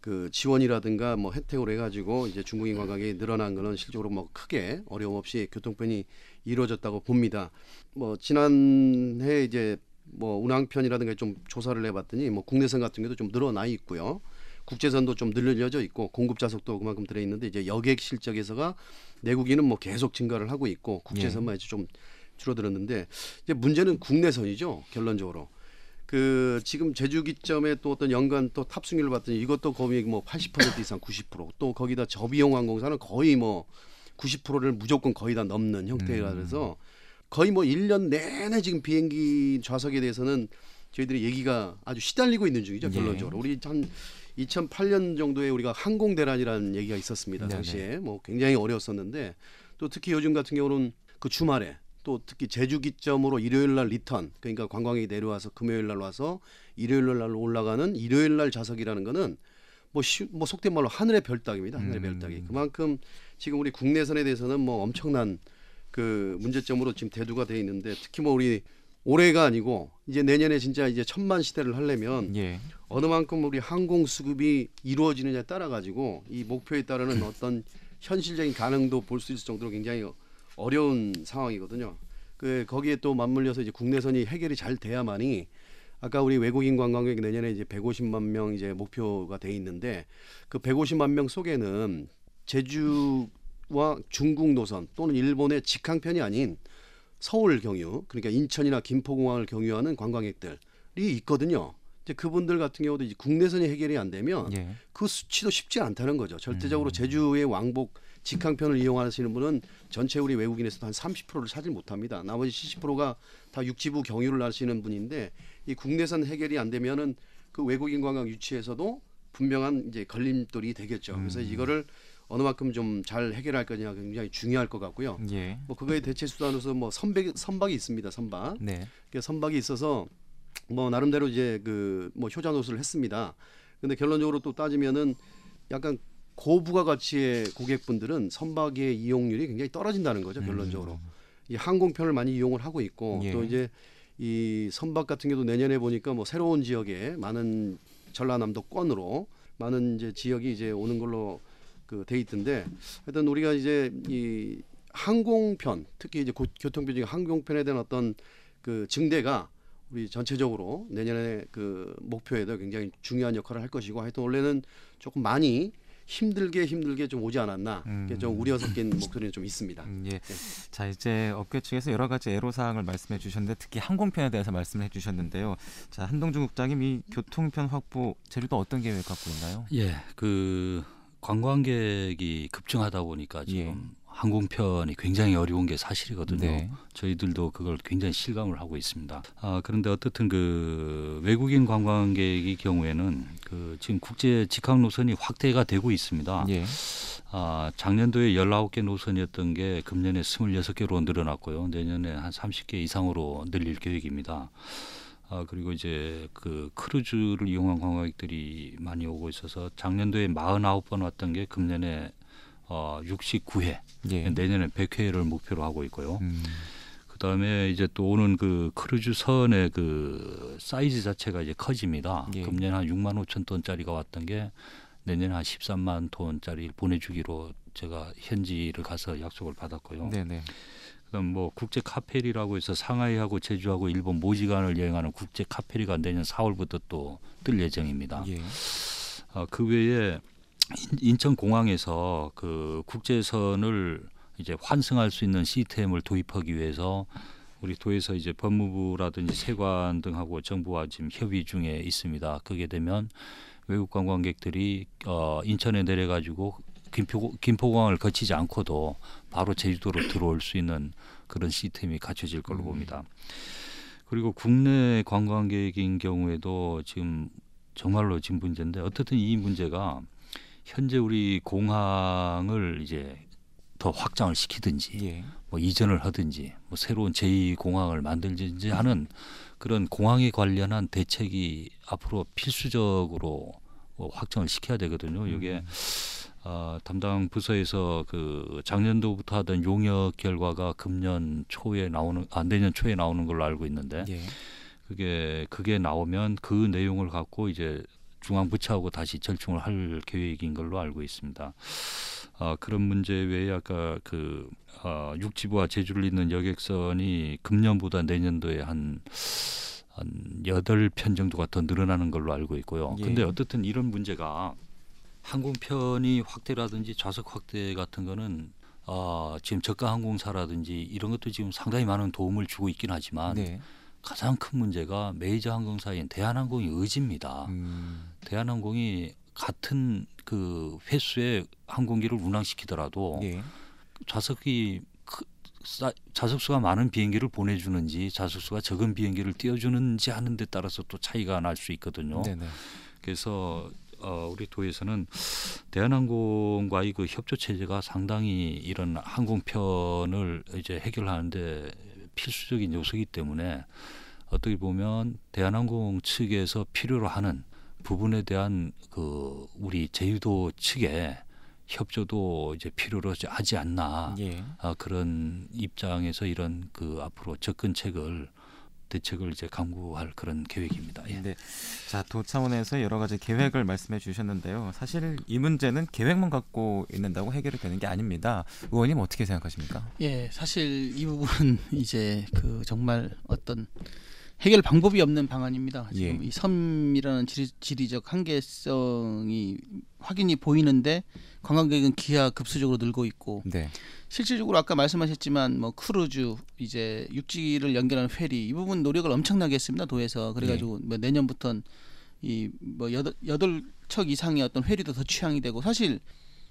그 지원이라든가 뭐 혜택으로 해가지고 이제 중국인 관광객이 늘어난 거는 실적으로 뭐 크게 어려움 없이 교통편이 이루어졌다고 봅니다. 뭐 지난해 이제 뭐 운항편이라든가 좀 조사를 해봤더니 뭐 국내선 같은 경우도 좀 늘어나 있고요. 국제선도 좀 늘려져 있고 공급 좌석도 그만큼 들어 있는데 이제 여객 실적에서가 내국인은 뭐 계속 증가를 하고 있고 국제선만 이제 좀 줄어들었는데 이제 문제는 국내선이죠 결론적으로 그 지금 제주 기점에 또 어떤 연간 또 탑승률을 봤더니 이것도 거의 뭐 80% 이상 90%또 거기다 저비용 항공사는 거의 뭐 90%를 무조건 거의 다 넘는 형태라 그래서 거의 뭐 1년 내내 지금 비행기 좌석에 대해서는 저희들이 얘기가 아주 시달리고 있는 중이죠
예.
결론적으로 우리 한 2008년 정도에 우리가 항공 대란이라는 얘기가 있었습니다. 당시에 뭐 굉장히 어려웠었는데 또 특히 요즘 같은 경우는 그 주말에 또 특히 제주 기점으로 일요일 날 return 그러니까 관광객이 내려와서 금요일 날 와서 일요일 날 올라가는 일요일 날 좌석이라는 거는 뭐, 쉬, 뭐 속된 말로 하늘의 별따기입니다. 하늘의
음.
별따기. 그만큼 지금 우리 국내선에 대해서는 뭐 엄청난 그 문제점으로 지금 대두가 돼 있는데 특히 뭐 우리 올해가 아니고 이제 내년에 진짜 이제 천만 시대를 하려면
예.
어느 만큼 우리 항공 수급이 이루어지느냐에 따라 가지고 이 목표에 따르는 어떤 현실적인 가능도 볼 수 있을 정도로 굉장히 어려운 상황이거든요. 그 거기에 또 맞물려서 이제 국내선이 해결이 잘 돼야만이 아까 우리 외국인 관광객 내년에 이제 150만 명 이제 목표가 돼 있는데 그 150만 명 속에는 제주와 중국 노선 또는 일본의 직항편이 아닌 서울 경유 그러니까 인천이나 김포공항을 경유하는 관광객들이 있거든요. 이제 그분들 같은 경우도 이제 국내선이 해결이 안 되면
예.
그 수치도 쉽지 않다는 거죠.
음.
절대적으로 제주의 왕복 직항편을 이용하시는 분은 전체 우리 외국인에서도 한 30%를 차지 못합니다. 나머지 70%가 다 육지부 경유를 하시는 분인데 이 국내선 해결이 안 되면은 그 외국인 관광 유치에서도 분명한 이제 걸림돌이 되겠죠. 그래서
음.
이거를 어느 만큼 좀 잘 해결할 거냐 굉장히 중요할 것 같고요.
예.
뭐 그거의 대체 수단으로서 뭐 선박 선박이 있습니다. 선박.
네.
그 선박이 있어서 뭐 나름대로 이제 그 뭐 효자 노선을 했습니다. 근데 결론적으로 또 따지면은 약간 고부가 가치의 고객분들은 선박의 이용률이 굉장히 떨어진다는 거죠. 결론적으로 이 항공편을 많이 이용을 하고 있고
예.
또 이제 이 선박 같은 경우도 내년에 보니까 뭐 새로운 지역에 많은 전라남도권으로 많은 이제 지역이 이제 오는 걸로 그돼 있던데 하여튼 우리가 이제 이 항공편 특히 이제 고- 교통편 중에 항공편에 대한 어떤 그 증대가 우리 전체적으로 내년에 그 목표에도 굉장히 중요한 역할을 할 것이고 하여튼 원래는 조금 많이 힘들게 힘들게 좀 오지 않았나 이게 좀 우려 섞인 목소리는 좀 있습니다.
음, 예. 자 이제 업계 측에서 여러 가지 애로 사항을 말씀해 주셨는데 특히 항공편에 대해서 말씀해 주셨는데요. 자 한동준 국장님 이 교통편 확보 제주도 어떤 계획 갖고 있나요?
예, 그 관광객이 급증하다 보니까 지금
예.
항공편이 굉장히 어려운 게 사실이거든요.
네.
저희들도 그걸 굉장히 실감을 하고 있습니다. 아, 그런데 어떻든 그 외국인 관광객의 경우에는 그 지금 국제 직항 노선이 확대가 되고 있습니다.
예.
아, 작년도에 19개 노선이었던 게 금년에 26개로 늘어났고요. 내년에 한 30개 이상으로 늘릴 계획입니다. 아, 그리고 이제 그 크루즈를 이용한 관광객들이 많이 오고 있어서 작년도에 49번 왔던 게 금년에 어, 69회,
예.
내년에 100회를 목표로 하고 있고요.
음.
그다음에 이제 또 오는 그 크루즈 선의 그 사이즈 자체가 이제 커집니다.
예.
금년 한 6만 5천 톤짜리가 왔던 게 내년에 한 13만 톤짜리 보내주기로 제가 현지를 가서 약속을 받았고요.
네네.
그다음 뭐 국제 카페리라고 해서 상하이하고 제주하고 일본 모지간을 여행하는 국제 카페리가 내년 4월부터 또 뜰 예정입니다.
예.
어, 그 외에 인- 인천 공항에서 그 국제선을 이제 환승할 수 있는 시스템을 도입하기 위해서 우리 도에서 이제 법무부라든지 세관 등하고 정부와 지금 협의 중에 있습니다. 그게 되면 외국 관광객들이 어, 인천에 내려 가지고 김포, 김포공항을 거치지 않고도 바로 제주도로 들어올 수 있는 그런 시스템이 갖춰질 걸로
음.
봅니다. 그리고 국내 관광객인 경우에도 지금 정말로 지금 문제인데 어떻든 이 문제가 현재 우리 공항을 이제 더 확장을 시키든지
예.
뭐 이전을 하든지 뭐 새로운 제2 공항을 만들든지 하는 그런 공항에 관련한 대책이 앞으로 필수적으로 뭐 확정을 시켜야 되거든요. 이게
음.
어, 담당 부서에서 그 작년도부터 하던 용역 결과가 금년 초에 나오는 아 내년 초에 나오는 걸로 알고 있는데
예.
그게 그게 나오면 그 내용을 갖고 이제 중앙 부처하고 다시 절충을 할 계획인 걸로 알고 있습니다. 어, 그런 문제 외에 아까 그 어, 육지부와 제주를 잇는 여객선이 금년보다 내년도에 한한 여덟 편 정도가 더 늘어나는 걸로 알고 있고요.
예.
근데 어떻든 이런 문제가 항공편이 확대라든지 좌석 확대 같은 거는 어, 지금 저가 항공사라든지 이런 것도 지금 상당히 많은 도움을 주고 있긴 하지만
네.
가장 큰 문제가 메이저 항공사인 대한항공이 의지입니다.
음.
대한항공이 같은 그 횟수의 항공기를 운항시키더라도
예.
좌석이 크, 싸, 좌석수가 많은 비행기를 보내주는지 좌석수가 적은 비행기를 띄워주는지 하는 데 따라서 또 차이가 날 수 있거든요.
네네.
그래서 어, 우리 도에서는 대한항공과의 그 협조 체제가 상당히 이런 항공편을 이제 해결하는데 필수적인 요소이기 때문에 어떻게 보면 대한항공 측에서 필요로 하는 부분에 대한 그 우리 제주도 측의 협조도 이제 필요로 하지 않나
예.
아, 그런 입장에서 이런 그 앞으로 접근책을 대책을 이제 강구할 그런 계획입니다. 예.
네. 자, 도 차원에서 여러 가지 계획을 말씀해 주셨는데요. 사실 이 문제는 계획만 갖고 있는다고 해결이 되는 게 아닙니다. 의원님 어떻게 생각하십니까?
예, 사실 이 부분은 이제 그 정말 어떤 해결 방법이 없는 방안입니다. 지금
예.
이 섬이라는 지리, 지리 적 한계성이 확인이 보이는데 관광객은 기하 급수적으로 늘고 있고
네.
실질적으로 아까 말씀하셨지만 뭐 크루즈 이제 육지를 연결하는 페리 이 부분 노력을 엄청나게 했습니다 도에서 그래가지고 뭐 내년부터는 이뭐 여덟 여덟 척 이상의 어떤 페리도 더 취항이 되고 사실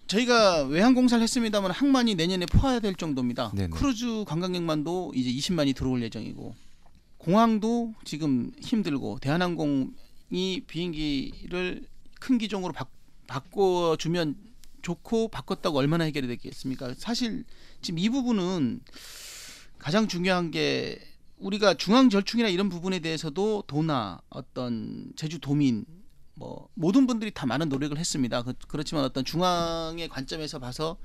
저희가 외항공사를 했습니다만 항만이 내년에 포화될 정도입니다.
네네.
크루즈 관광객만도 이제 20만이 들어올 예정이고 공항도 지금 힘들고 대한항공이 비행기를 큰 기종으로 바, 바꿔주면 좋고 바꿨다고 얼마나 해결이 되겠습니까? 사실 지금 이 부분은 가장 중요한 게 우리가 중앙 절충이나 이런 부분에 대해서도 도나 어떤 제주 도민 뭐 모든 분들이 다 많은 노력을 했습니다. 그, 그렇지만 어떤 중앙의 관점에서 봐서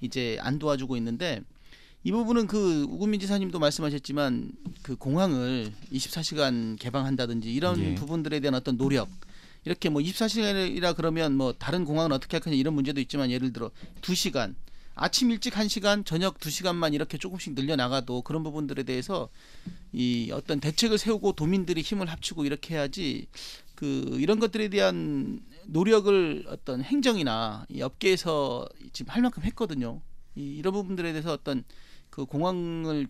이제 안 도와주고 있는데 이 부분은 그 우금민 지사님도 말씀하셨지만 그 공항을 24시간 개방한다든지 이런
예.
부분들에 대한 어떤 노력 이렇게 뭐 24시간이라 그러면 뭐 다른 공항은 어떻게 할 거냐 이런 문제도 있지만 예를 들어 2시간 아침 일찍 1시간 저녁 2시간만 이렇게 조금씩 늘려 나가도 그런 부분들에 대해서 이 어떤 대책을 세우고 도민들이 힘을 합치고 이렇게 해야지 그 이런 것들에 대한 노력을 어떤 행정이나 이 업계에서 지금 할 만큼 했거든요. 이, 이런 부분들에 대해서 어떤 그 공항을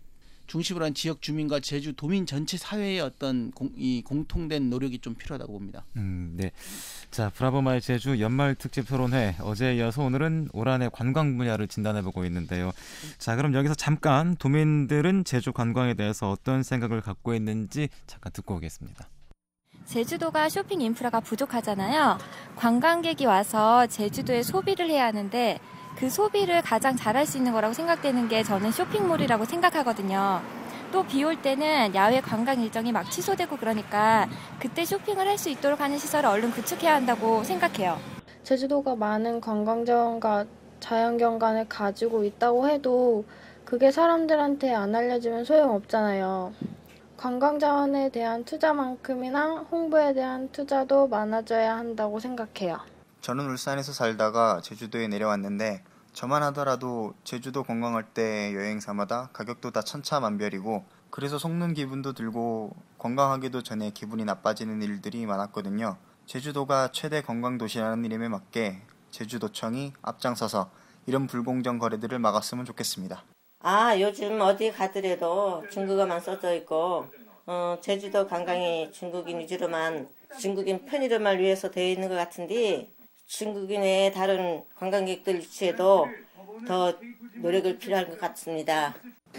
중심으로 한 지역 주민과 제주 도민 전체 사회의 어떤 공, 이 공통된 노력이 좀 필요하다고 봅니다.
음, 네. 자, 브라보마의 제주 연말 특집 토론회 어제에 이어서 오늘은 올 한해 관광 분야를 진단해 보고 있는데요. 자, 그럼 여기서 잠깐 도민들은 제주 관광에 대해서 어떤 생각을 갖고 있는지 잠깐 듣고 오겠습니다.
제주도가 쇼핑 인프라가 부족하잖아요. 관광객이 와서 제주도에 소비를 해야 하는데 그 소비를 가장 잘할 수 있는 거라고 생각되는 게 저는 쇼핑몰이라고 생각하거든요. 또 비 올 때는 야외 관광 일정이 막 취소되고 그러니까 그때 쇼핑을 할 수 있도록 하는 시설을 얼른 구축해야 한다고 생각해요.
제주도가 많은 관광 자원과 자연 경관을 가지고 있다고 해도 그게 사람들한테 안 알려지면 소용없잖아요. 관광 자원에 대한 투자만큼이나 홍보에 대한 투자도 많아져야 한다고 생각해요.
저는 울산에서 살다가 제주도에 내려왔는데 저만 하더라도 제주도 관광할 때 여행사마다 가격도 다 천차만별이고 그래서 속는 기분도 들고 관광하기도 전에 기분이 나빠지는 일들이 많았거든요. 제주도가 최대 관광 도시라는 이름에 맞게 제주도청이 앞장서서 이런 불공정 거래들을 막았으면 좋겠습니다.
아, 요즘 어디 가더라도 중국어만 써져 있고, 어, 제주도 관광이 중국인 위주로만, 중국인 편의점을 위해서 되어 있는 것 같은데, 중국인의 다른 관광객들 유치에도 더 노력을 필요할 것 같습니다.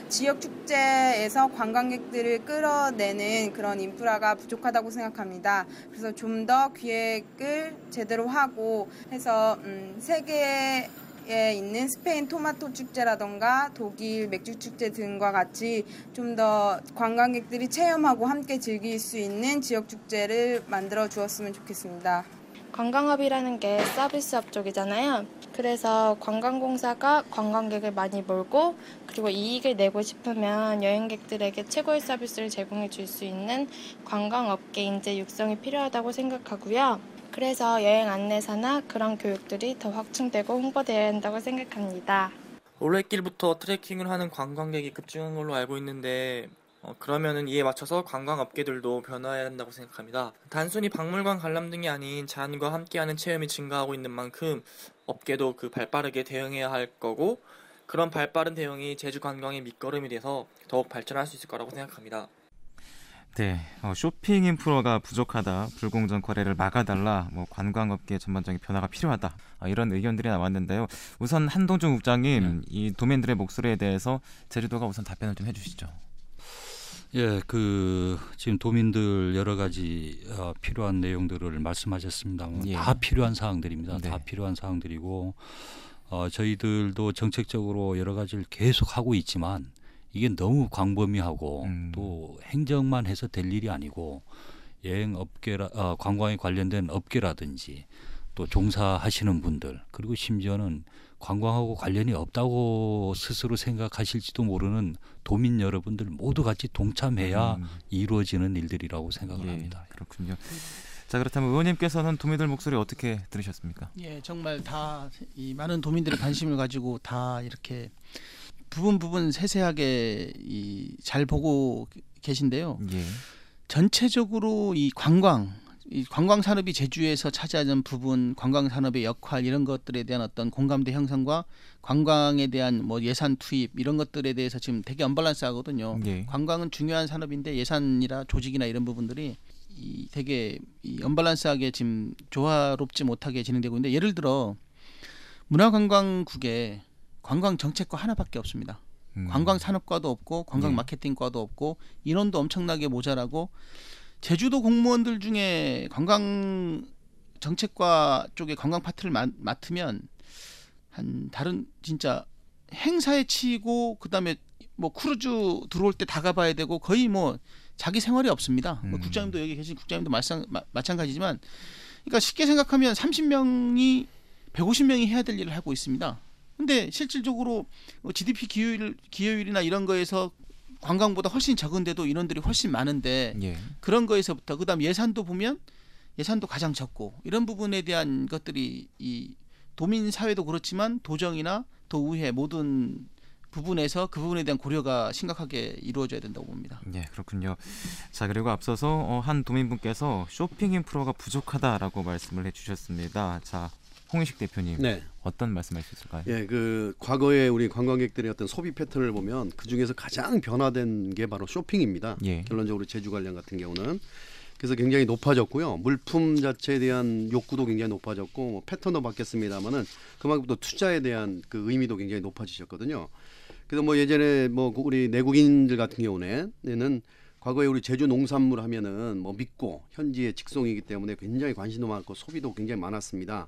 지역 축제에서 관광객들을 끌어내는 그런 인프라가 부족하다고 생각합니다. 그래서 좀 더 기획을 제대로 하고 해서 음, 세계 에 있는 스페인 토마토 축제라던가 독일 맥주 축제 등과 같이 좀 더 관광객들이 체험하고 함께 즐길 수 있는 지역 축제를 만들어 주었으면 좋겠습니다.
관광업이라는 게 서비스업 쪽이잖아요. 그래서 관광공사가 관광객을 많이 몰고 그리고 이익을 내고 싶으면 여행객들에게 최고의 서비스를 제공해 줄 수 있는 관광업계 인재 육성이 필요하다고 생각하고요. 그래서 여행 안내사나 그런 교육들이 더 확충되고 홍보되어야 한다고 생각합니다.
올레길부터 트레킹을 하는 관광객이 급증한 걸로 알고 있는데 어, 그러면은 이에 맞춰서 관광업계들도 변화해야 한다고 생각합니다. 단순히 박물관 관람 등이 아닌 자연과 함께하는 체험이 증가하고 있는 만큼 업계도 그 발빠르게 대응해야 할 거고 그런 발빠른 대응이 제주 관광의 밑거름이 돼서 더욱 발전할 수 있을 거라고 생각합니다.
네, 어, 쇼핑 인프라가 부족하다, 불공정 거래를 막아달라, 뭐 관광업계 전반적인 변화가 필요하다 아, 이런 의견들이 나왔는데요. 우선 한동준 국장님, 이 도민들의 목소리에 대해서 제주도가 우선 답변을 좀 해주시죠.
예, 그 지금 도민들 여러 가지 어, 필요한 내용들을 말씀하셨습니다.
예.
다 필요한 사항들입니다.
네.
다 필요한 사항들이고 어, 저희들도 정책적으로 여러 가지를 계속 하고 있지만 이게 너무 광범위하고
음.
또 행정만 해서 될 일이 아니고 여행 업계라 어, 관광에 관련된 업계라든지 또 종사하시는 분들 그리고 심지어는 관광하고 관련이 없다고 스스로 생각하실지도 모르는 도민 여러분들 모두 같이 동참해야
음,
이루어지는 일들이라고 생각을
예,
합니다.
그렇군요. 자 그렇다면 의원님께서는 도민들 목소리 어떻게 들으셨습니까?
예, 정말 다 이 많은 도민들의 관심을 가지고 다 이렇게 부분 부분 세세하게 이 잘 보고 계신데요.
예.
전체적으로 이 관광 이 관광 산업이 제주에서 차지하는 부분, 관광 산업의 역할 이런 것들에 대한 어떤 공감대 형성과 관광에 대한 뭐 예산 투입 이런 것들에 대해서 지금 되게 언밸런스하거든요.
예.
관광은 중요한 산업인데 예산이라 조직이나 이런 부분들이 이 되게 이 언밸런스하게 지금 조화롭지 못하게 진행되고 있는데 예를 들어 문화관광국에 관광 정책과 하나밖에 없습니다.
음.
관광 산업과도 없고 관광
예.
마케팅과도 없고 인원도 엄청나게 모자라고 제주도 공무원들 중에 관광 정책과 쪽에 관광 파트를 맡, 맡으면 한 다른 진짜 행사에 치이고 그다음에 뭐 크루즈 들어올 때 다 가봐야 되고 거의 뭐 자기 생활이 없습니다. 뭐
음.
국장님도 여기 계신 국장님도 마찬, 마, 마찬가지지만 그러니까 쉽게 생각하면 30명이 150명이 해야 될 일을 하고 있습니다. 근데 실질적으로 뭐 GDP 기여율 기여율이나 이런 거에서 관광보다 훨씬 적은데도 인원들이 훨씬 많은데
예.
그런 거에서부터 그다음 예산도 보면 예산도 가장 적고 이런 부분에 대한 것들이 이 도민 사회도 그렇지만 도정이나 또 의회 모든 부분에서 그 부분에 대한 고려가 심각하게 이루어져야 된다고 봅니다.
예, 그렇군요. 자, 그리고 앞서서 어, 한 도민분께서 쇼핑 인프라가 부족하다라고 말씀을 해주셨습니다. 자, 홍인식 대표님
네.
어떤 말씀할 수 있을까요?
예, 그 과거에 우리 관광객들의 어떤 소비 패턴을 보면 그 중에서 가장 변화된 게 바로 쇼핑입니다.
예.
결론적으로 제주 관련 같은 경우는 그래서 굉장히 높아졌고요. 물품 자체에 대한 욕구도 굉장히 높아졌고 뭐 패턴도 바뀌었습니다만은 그만큼 또 투자에 대한 그 의미도 굉장히 높아지셨거든요. 그래서 뭐 예전에 뭐 우리 내국인들 같은 경우에는 과거에 우리 제주 농산물 하면은 뭐 믿고 현지의 직송이기 때문에 굉장히 관심도 많고 소비도 굉장히 많았습니다.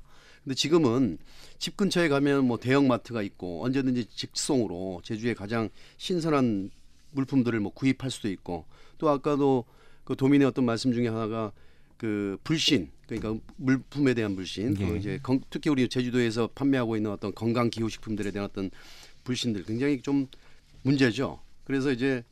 근데 지금은 집 근처에 가면 뭐 대형 마트가 있고 언제든지 직송으로 제주의 가장 신선한 물품들을 뭐 구입할 수도 있고 또 아까도 그 도민의 어떤 말씀 중에 하나가 그 불신 그러니까 물품에 대한 불신 또
예.
이제 건- 특히 우리 제주도에서 판매하고 있는 어떤 건강 기후 식품들에 대한 어떤 불신들 굉장히 좀 문제죠. 그래서 이제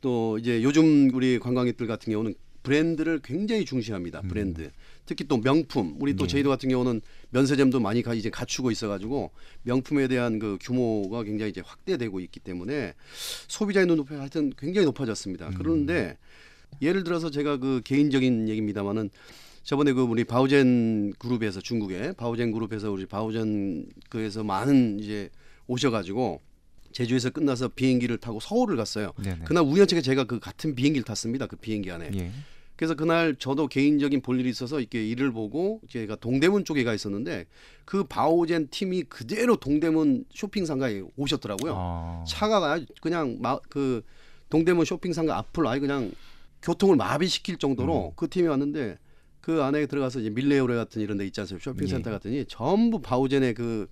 또 이제 요즘 우리 관광객들 같은 경우는 브랜드를 굉장히 중시합니다. 브랜드. 특히 또 명품. 우리 또
예.
제주도 같은 경우는 면세점도 많이 가 이제 갖추고 있어가지고 명품에 대한 그 규모가 굉장히 이제 확대되고 있기 때문에 소비자의 눈높이가 하여튼 굉장히 높아졌습니다. 그런데 예를 들어서 제가 그 개인적인 얘기입니다만은 저번에 그 우리 바우젠 그룹에서 중국의 바우젠 그룹에서 우리 바우젠 그에서 많은 이제 오셔가지고 제주에서 끝나서 비행기를 타고 서울을 갔어요.
네네.
그날 우연찮게 제가 그 같은 비행기를 탔습니다. 그 비행기 안에.
예.
그래서 그날 저도 개인적인 볼 일이 있어서 이렇게 일을 보고 제가 동대문 쪽에 가 있었는데 그 바오젠 팀이 그대로 동대문 쇼핑 상가에 오셨더라고요.
아.
차가 그냥 마, 그 동대문 쇼핑 상가 앞을 아예 그냥 교통을 마비시킬 정도로 그 팀이 왔는데 그 안에 들어가서 이제 밀레오레 같은 이런 데 있지 않습니까? 쇼핑센터
예.
같더니 전부 바오젠의 그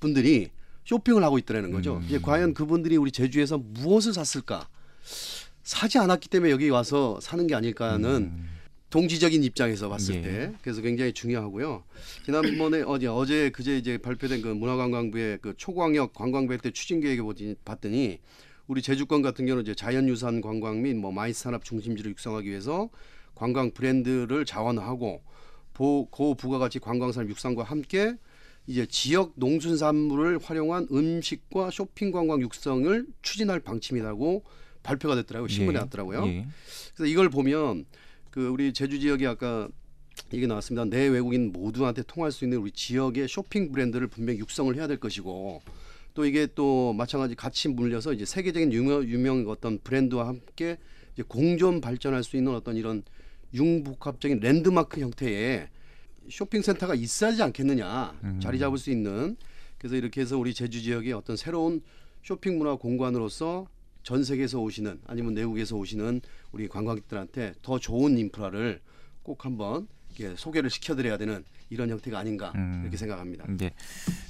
분들이 쇼핑을 하고 있더라는 거죠.
음.
이제 과연 그분들이 우리 제주에서 무엇을 샀을까? 사지 않았기 때문에 여기 와서 사는 게 아닐까 하는
음.
동지적인 입장에서 봤을
예.
때 그래서 굉장히 중요하고요. 지난번에 어제 어제 그제 이제 발표된 그 문화관광부의 그 초광역 관광부회 때 추진 계획에 보지 봤더니 우리 제주권 같은 경우는 이제 자연유산 관광 및 뭐 MICE 산업 중심지를 육성하기 위해서 관광 브랜드를 지원하고 보, 고부가가치 관광산업 육성과 함께 이제 지역 농수산물을 활용한 음식과 쇼핑 관광 육성을 추진할 방침이라고 발표가 됐더라고요. 신문에
예.
났더라고요.
예.
그래서 이걸 보면 그 우리 제주 지역이 아까 얘기 나왔습니다. 내 외국인 모두한테 통할 수 있는 우리 지역의 쇼핑 브랜드를 분명히 육성을 해야 될 것이고 또 이게 또 마찬가지 같이 물려서 이제 세계적인 유명 유명 어떤 브랜드와 함께 이제 공존 발전할 수 있는 어떤 이런 융복합적인 랜드마크 형태의 쇼핑센터가 있어야지 않겠느냐
음.
자리 잡을 수 있는 그래서 이렇게 해서 우리 제주 지역의 어떤 새로운 쇼핑 문화 공간으로서 전 세계에서 오시는 아니면 내국에서 오시는 우리 관광객들한테 더 좋은 인프라를 꼭 한번 이렇게 소개를 시켜드려야 되는 이런 형태가 아닌가
음.
이렇게 생각합니다.
네.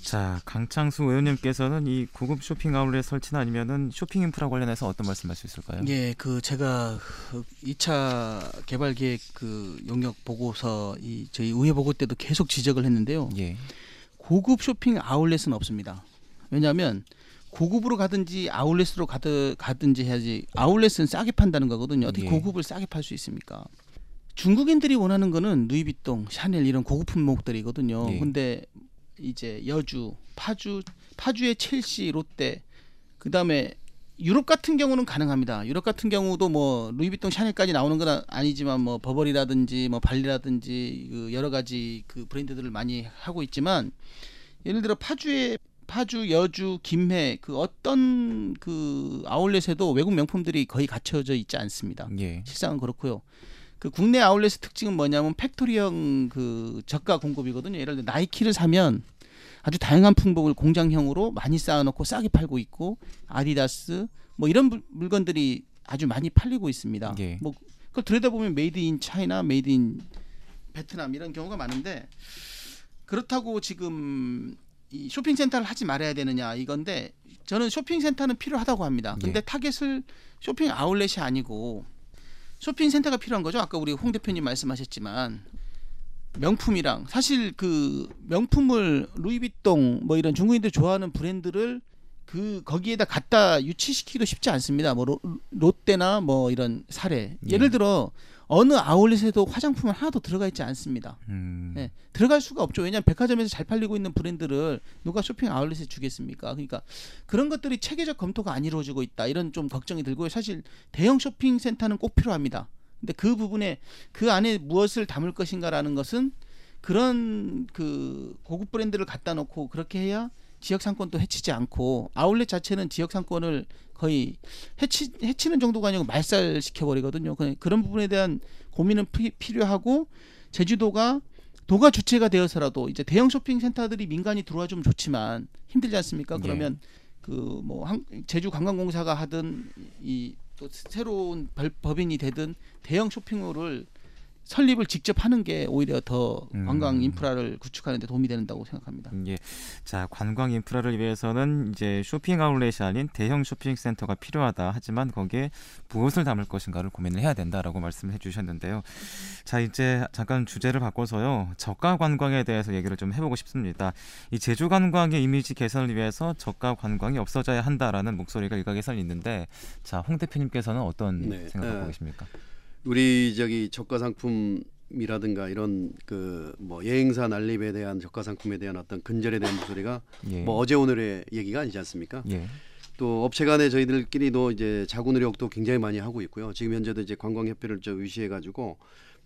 자, 강창수 의원님께서는 이 고급 쇼핑 아울렛 설치나 아니면은 쇼핑 인프라 관련해서 어떤 말씀할 수 있을까요?
예, 그 제가 그 2차 개발 계획 그 용역 보고서 이 저희 의회 보고 때도 계속 지적을 했는데요.
예.
고급 쇼핑 아울렛은 없습니다. 왜냐하면 고급으로 가든지 아울렛으로 가드, 가든지 해야지 아울렛은 싸게 판다는 거거든요. 어떻게
예.
고급을 싸게 팔 수 있습니까? 중국인들이 원하는 거는 누이비통, 샤넬 이런 고급 품목들이거든요.
예.
근데 이제 여주, 파주, 파주의 첼시, 롯데, 그 다음에 유럽 같은 경우는 가능합니다. 유럽 같은 경우도 뭐 루이비통, 샤넬까지 나오는 건 아니지만 뭐 버버리라든지 뭐 발리라든지 그 여러 가지 그 브랜드들을 많이 하고 있지만 예를 들어 파주의 파주, 여주, 김해 그 어떤 그 아울렛에도 외국 명품들이 거의 갖춰져 있지 않습니다.
예.
실상은 그렇고요. 그 국내 아울렛의 특징은 뭐냐면 factory형 그 저가 공급이거든요. 예를 들어 나이키를 사면 아주 다양한 품목을 공장형으로 많이 쌓아놓고 싸게 팔고 있고 아디다스 뭐 이런 물- 물건들이 아주 많이 팔리고 있습니다.
예.
뭐 그걸 들여다보면 made in China made in Vietnam 이런 경우가 많은데 그렇다고 지금 이 쇼핑센터를 하지 말아야 되느냐 이건데 저는 쇼핑센터는 필요하다고 합니다. 근데
예.
타겟을 쇼핑 아울렛이 아니고 쇼핑센터가 필요한 거죠. 아까 우리 홍 대표님 말씀하셨지만 명품이랑 사실 그 명품을 루이비통 뭐 이런 중국인들 좋아하는 브랜드를 그 거기에다 갖다 유치시키기도 쉽지 않습니다. 뭐 로, 롯데나 뭐 이런 사례
예.
예를 들어 어느 아울렛에도 화장품은 하나도 들어가 있지 않습니다.
음.
네, 들어갈 수가 없죠. 왜냐하면 백화점에서 잘 팔리고 있는 브랜드를 누가 쇼핑 아울렛에 주겠습니까? 그러니까 그런 것들이 체계적 검토가 안 이루어지고 있다. 이런 좀 걱정이 들고요. 사실 대형 쇼핑 센터는 꼭 필요합니다. 근데 그 부분에 그 안에 무엇을 담을 것인가라는 것은 그런 그 고급 브랜드를 갖다 놓고 그렇게 해야 지역 상권도 해치지 않고 아울렛 자체는 지역 상권을 거의 해치 해치는 정도가 아니고 말살 시켜 버리거든요. 그런 부분에 대한 고민은 피, 필요하고 제주도가 도가 주체가 되어서라도 이제 대형 쇼핑 센터들이 민간이 들어와 주면 좋지만 힘들지 않습니까? 그러면 예. 그뭐 제주 관광공사가 하든 이 또 새로운 법인이 되든 대형 쇼핑몰을 설립을 직접 하는 게 오히려 더 음. 관광 인프라를 구축하는 데 도움이 된다고 생각합니다.
예. 자, 관광 인프라를 위해서는 이제 쇼핑 아울렛이 아닌 대형 쇼핑 센터가 필요하다. 하지만 거기에 무엇을 담을 것인가를 고민을 해야 된다라고 말씀을 해 주셨는데요. 자, 이제 잠깐 주제를 바꿔서요. 저가 관광에 대해서 얘기를 좀 해보고 싶습니다. 이 제주 관광의 이미지 개선을 위해서 저가 관광이 없어져야 한다라는 목소리가 일각에서 있는데 자, 홍 대표님께서는 어떤 네. 생각하고 네. 계십니까?
우리 저기 저가 상품 이라든가 이런 그 뭐 여행사 난립에 대한 저가 상품에 대한 어떤 근절에 대한 목소리가 예. 뭐 어제 오늘의 얘기가 아니지 않습니까? 예. 또 업체 간에 저희들끼리도 이제 자구 노력도 굉장히 많이 하고 있고요. 지금 현재도 이제 관광협회를 저 위시해 가지고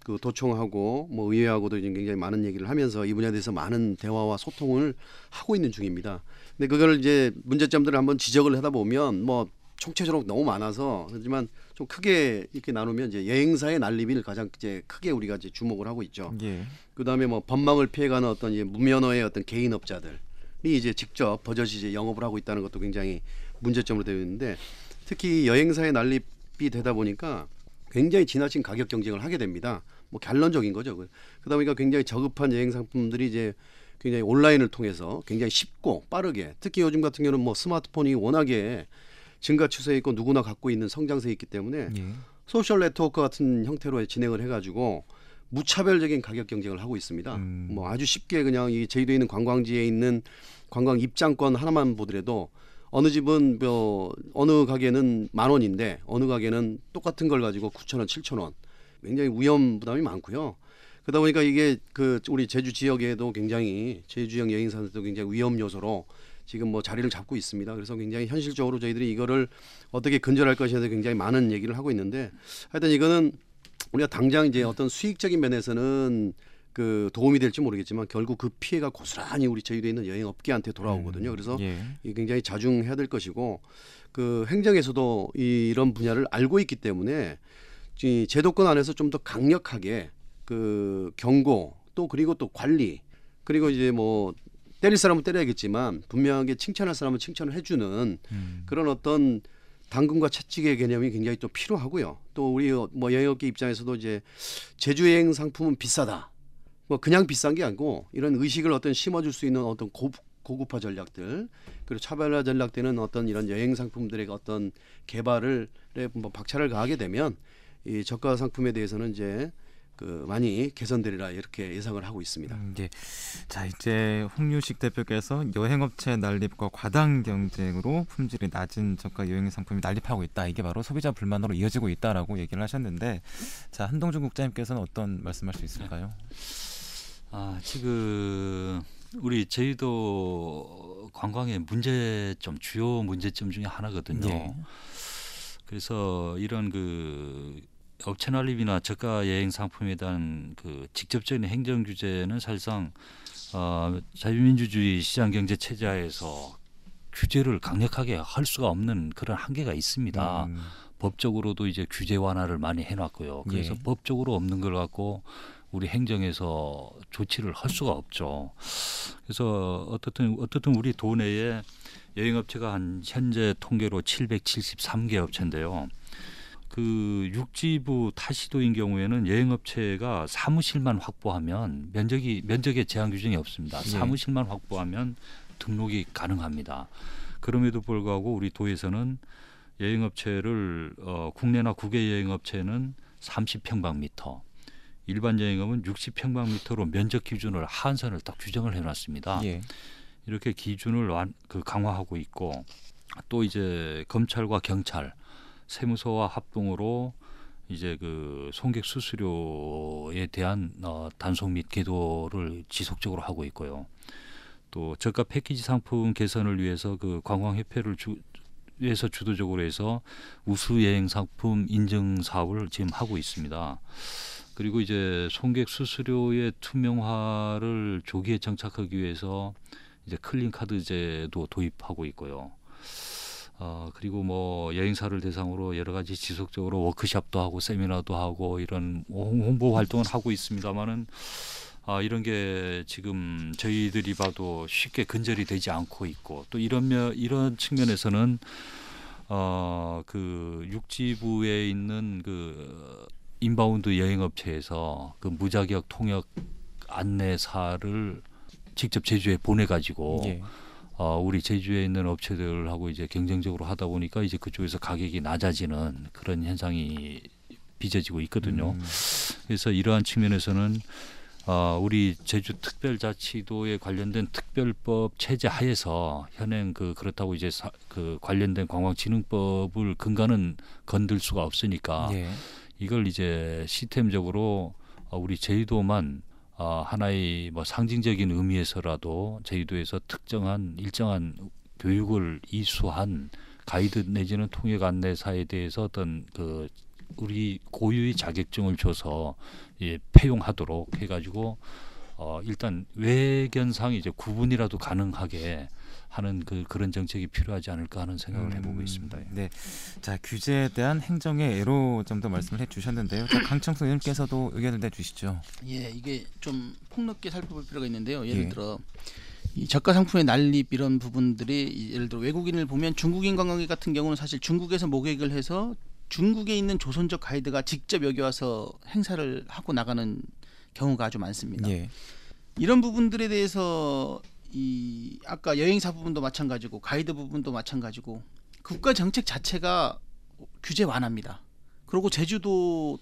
그 도청하고 뭐 의회하고도 지금 굉장히 많은 얘기를 하면서 이 분야에 대해서 많은 대화와 소통을 하고 있는 중입니다. 근데 그걸 이제 문제점들을 한번 지적을 하다 보면 뭐 총체적으로 너무 많아서 하지만 좀 크게 이렇게 나누면 이제 여행사의 난립을 가장 이제 크게 우리가 이제 주목을 하고 있죠. 예. 그다음에 뭐 법망을 피해가는 어떤 이제 무면허의 어떤 개인 업자들이 이제 직접 버젓이 이제 영업을 하고 있다는 것도 굉장히 문제점으로 되어 있는데 특히 여행사의 난립이 되다 보니까 굉장히 지나친 가격 경쟁을 하게 됩니다. 뭐 결론적인 거죠. 그러다 보니까 굉장히 저급한 여행 상품들이 이제 굉장히 온라인을 통해서 굉장히 쉽고 빠르게 특히 요즘 같은 경우는 뭐 스마트폰이 워낙에 증가 추세에 있고 누구나 갖고 있는 성장세에 있기 때문에 예. 소셜 네트워크 같은 형태로 진행을 해가지고 무차별적인 가격 경쟁을 하고 있습니다. 음. 뭐 아주 쉽게 그냥 이 제주도에 있는 관광지에 있는 관광 입장권 하나만 보더라도 어느 집은 뭐 어느 가게는 만 원인데 어느 가게는 똑같은 걸 가지고 9천 원, 7천 원. 굉장히 위험 부담이 많고요. 그러다 보니까 이게 그 우리 제주 지역에도 굉장히 제주형 여행사들도 굉장히 위험 요소로 지금 뭐 자리를 잡고 있습니다. 그래서 굉장히 현실적으로 저희들이 이거를 어떻게 근절할 것이냐에 굉장히 많은 얘기를 하고 있는데 하여튼 이거는 우리가 당장 이제 어떤 수익적인 면에서는 그 도움이 될지 모르겠지만 결국 그 피해가 고스란히 우리 저희도 있는 여행업계한테 돌아오거든요. 음, 그래서 예. 굉장히 자중해야 될 것이고 그 행정에서도 이, 이런 분야를 알고 있기 때문에 이 제도권 안에서 좀 더 강력하게 그 경고 또 그리고 또 관리 그리고 이제 뭐 때릴 사람은 때려야겠지만 분명하게 칭찬할 사람은 칭찬을 해주는 음. 그런 어떤 당근과 채찍의 개념이 굉장히 또 필요하고요. 또 우리 뭐 여행업계 입장에서도 이제 제주 여행 상품은 비싸다. 뭐 그냥 비싼 게 아니고 이런 의식을 어떤 심어줄 수 있는 어떤 고, 고급화 전략들 그리고 차별화 전략되는 어떤 이런 여행 상품들의 어떤 개발을 뭐 박차를 가하게 되면 이 저가 상품에 대해서는 이제 그 많이 개선되리라 이렇게 예상을 하고 있습니다. 음,
예. 자 이제 홍유식 대표께서 여행업체 난립과 과당 경쟁으로 품질이 낮은 저가 여행 상품이 난립하고 있다. 이게 바로 소비자 불만으로 이어지고 있다라고 얘기를 하셨는데 자 한동준 국장님께서는 어떤 말씀할 수 있을까요?
아 지금 우리 제주도 관광의 문제점 주요 문제점 중에 하나거든요. 네. 그래서 이런 그 업체 난립이나 저가 여행 상품에 대한 그 직접적인 행정 규제는 사실상 어, 자유민주주의 시장 경제 체제하에서 규제를 강력하게 할 수가 없는 그런 한계가 있습니다. 음. 법적으로도 이제 규제 완화를 많이 해놨고요. 그래서 예. 법적으로 없는 걸 갖고 우리 행정에서 조치를 할 수가 없죠. 그래서 어떻든 어떻든 우리 도내에 여행업체가 한 현재 통계로 773개 업체인데요. 그 육지부 타시도인 경우에는 여행업체가 사무실만 확보하면 면적이 면적에 제한 규정이 없습니다. 네. 사무실만 확보하면 등록이 가능합니다. 그럼에도 불구하고 우리 도에서는 여행업체를 어, 국내나 국외 여행업체는 30평방미터, 일반 여행업은 60평방미터로 면적 기준을 한선을 딱 규정을 해놨습니다. 예. 이렇게 기준을 완, 그 강화하고 있고 또 이제 검찰과 경찰 세무서와 합동으로 이제 그 송객 수수료에 대한 어, 단속 및 계도를 지속적으로 하고 있고요. 또 저가 패키지 상품 개선을 위해서 그 관광협회를 주, 위해서 주도적으로 해서 우수 여행 상품 인증 사업을 지금 하고 있습니다. 그리고 이제 송객 수수료의 투명화를 조기에 정착하기 위해서 이제 클린 카드제도 도입하고 있고요. 어, 그리고 뭐 여행사를 대상으로 여러 가지 지속적으로 워크샵도 하고 세미나도 하고 이런 홍보 활동을 하고 있습니다만은 아, 이런 게 지금 저희들이 봐도 쉽게 근절이 되지 않고 있고 또 이런 면 이런 측면에서는 어, 그 육지부에 있는 그 inbound 여행업체에서 그 무자격 통역 안내사를 직접 제주에 보내 가지고
예.
어, 우리 제주에 있는 업체들하고 이제 경쟁적으로 하다 보니까 이제 그쪽에서 가격이 낮아지는 그런 현상이 빚어지고 있거든요.
음.
그래서 이러한 측면에서는 어, 우리 제주 특별자치도에 관련된 특별법 체제 하에서 현행 그 그렇다고 이제 사, 그 관련된 관광진흥법을 근간은 건들 수가 없으니까
예.
이걸 이제 시스템적으로 어, 우리 제주도만 어, 하나의 뭐 상징적인 의미에서라도 제주도에서 특정한 일정한 교육을 이수한 가이드 내지는 통역 안내사에 대해서 어떤 그 우리 고유의 자격증을 줘서 예, 폐용하도록 해가지고 어, 일단 외견상 이제 구분이라도 가능하게 하는 그 그런 정책이 필요하지 않을까 하는 생각을 해보고
음,
있습니다. 예.
네. 자, 규제에 대한 행정의 애로 정도 말씀을 해 주셨는데요. 자, 강청수 의원께서도 의견을 내 주시죠.
예, 이게 좀 폭넓게 살펴볼 필요가 있는데요. 예를
예.
들어 이 저가 상품의 난립 이런 부분들이 이- 예를 들어 외국인을 보면 중국인 관광객 같은 경우는 사실 중국에서 모객을 해서 중국에 있는 조선족 가이드가 직접 여기 와서 행사를 하고 나가는 경우가 아주 많습니다.
예.
이런 부분들에 대해서 이 아까 여행사 부분도 마찬가지고 가이드 부분도 마찬가지고 국가 정책 자체가 규제 완화입니다. 그리고 제주도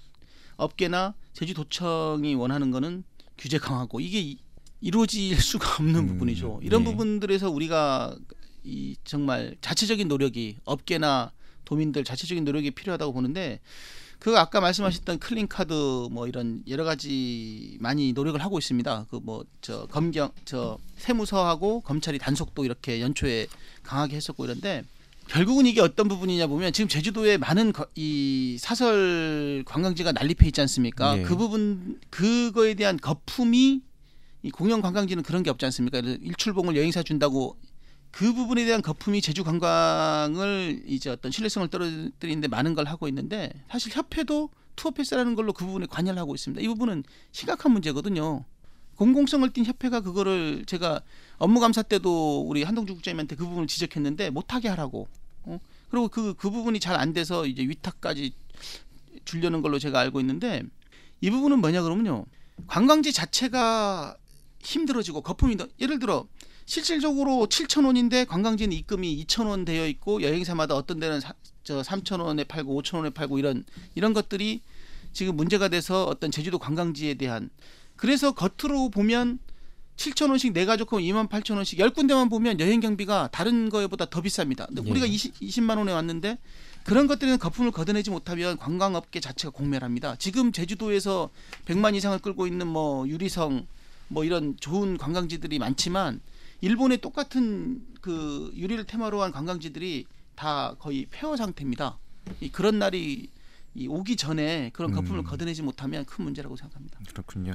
업계나 제주도청이 원하는 거는 규제 강화고 이게 이- 이루어질 수가 없는
음,
부분이죠. 이런
예.
부분들에서 우리가 이 정말 자체적인 노력이 업계나 도민들 자체적인 노력이 필요하다고 보는데 그 아까 말씀하셨던 clean card 뭐 이런 여러 가지 많이 노력을 하고 있습니다. 그 뭐 저 검경 저 세무서하고 검찰이 단속도 이렇게 연초에 강하게 했었고 이런데 결국은 이게 어떤 부분이냐 보면 지금 제주도에 많은 거- 이 사설 관광지가 난립해 있지 않습니까?
예.
그 부분 그거에 대한 거품이 이 공영 관광지는 그런 게 없지 않습니까? 일출봉을 여행사 준다고 그 부분에 대한 거품이 제주 관광을 이제 어떤 신뢰성을 떨어뜨리는데 많은 걸 하고 있는데 사실 협회도 투어 패스라는 걸로 그 부분에 관여를 하고 있습니다. 이 부분은 심각한 문제거든요. 공공성을 띈 협회가 그거를 제가 업무 감사 때도 우리 한동주 국장님한테 그 부분을 지적했는데 못하게 하라고. 어? 그리고 그그 부분이 잘 안 돼서 이제 위탁까지 주려는 걸로 제가 알고 있는데 이 부분은 뭐냐 그러면요. 관광지 자체가 힘들어지고 거품이 더 예를 들어 실질적으로 7천 원인데 관광지는 입금이 2천 원 되어 있고 여행사마다 어떤 데는 사, 저 3천 원에 팔고 5천 원에 팔고 이런 이런 것들이 지금 문제가 돼서 어떤 제주도 관광지에 대한 그래서 겉으로 보면 7천 원씩 내 가족하고 2만 8천 원씩 열 군데만 보면 여행 경비가 다른 거에보다 더 비쌉니다. 근데
예.
우리가 20, 20만 원에 왔는데 그런 것들에는 거품을 걷어내지 못하면 관광업계 자체가 공멸합니다. 지금 제주도에서 100만 이상을 끌고 있는 뭐 유리성 뭐 이런 좋은 관광지들이 많지만 일본의 똑같은 그 유리를 테마로 한 관광지들이 다 거의 폐허 상태입니다. 이 그런 날이 이 오기 전에 그런 거품을
음.
걷어내지 못하면 큰 문제라고 생각합니다.
그렇군요.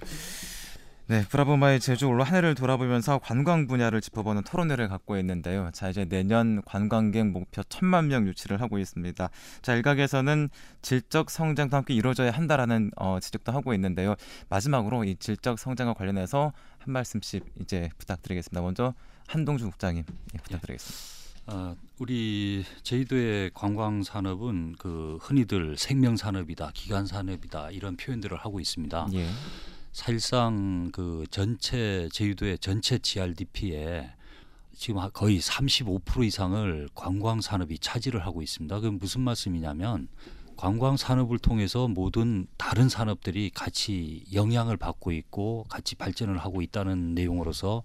네, 브라보마의 제주 올로 한 해를 돌아보면서 관광 분야를 짚어보는 토론회를 갖고 있는데요. 자, 이제 내년 관광객 목표 천만 명 유치를 하고 있습니다. 자, 일각에서는 질적 성장도 함께 이루어져야 한다라는 어, 지적도 하고 있는데요. 마지막으로 이 질적 성장과 관련해서 한 말씀씩 이제 부탁드리겠습니다. 먼저 한동주 국장님 예, 부탁드리겠습니다.
어, 우리 제주도의 관광 산업은 그 흔히들 생명 산업이다, 기간 산업이다 이런 표현들을 하고 있습니다.
예.
사실상 그 전체 제주도의 전체 GRDP에 지금 하- 거의 35% 이상을 관광 산업이 차지를 하고 있습니다. 그건 무슨 말씀이냐면 관광 산업을 통해서 모든 다른 산업들이 같이 영향을 받고 있고 같이 발전을 하고 있다는 내용으로서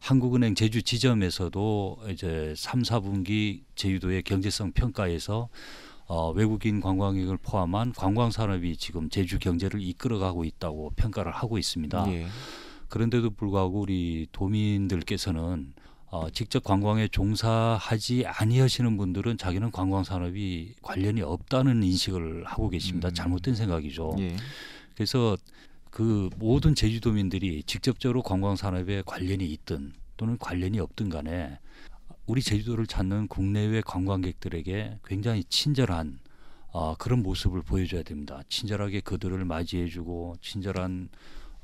한국은행 제주 지점에서도 이제 3, 4분기 제주도의 경제성 평가에서 어, 외국인 관광객을 포함한 관광 산업이 지금 제주 경제를 이끌어가고 있다고 평가를 하고 있습니다.
예.
그런데도 불구하고 우리 도민들께서는 어, 직접 관광에 종사하지 아니하시는 분들은 자기는 관광 산업이 관련이 없다는 인식을 하고 계십니다.
음.
잘못된 생각이죠.
예.
그래서 그 모든 제주도민들이 직접적으로 관광 산업에 관련이 있든 또는 관련이 없든 간에 우리 제주도를 찾는 국내외 관광객들에게 굉장히 친절한 어, 그런 모습을 보여줘야 됩니다. 친절하게 그들을 맞이해주고 친절한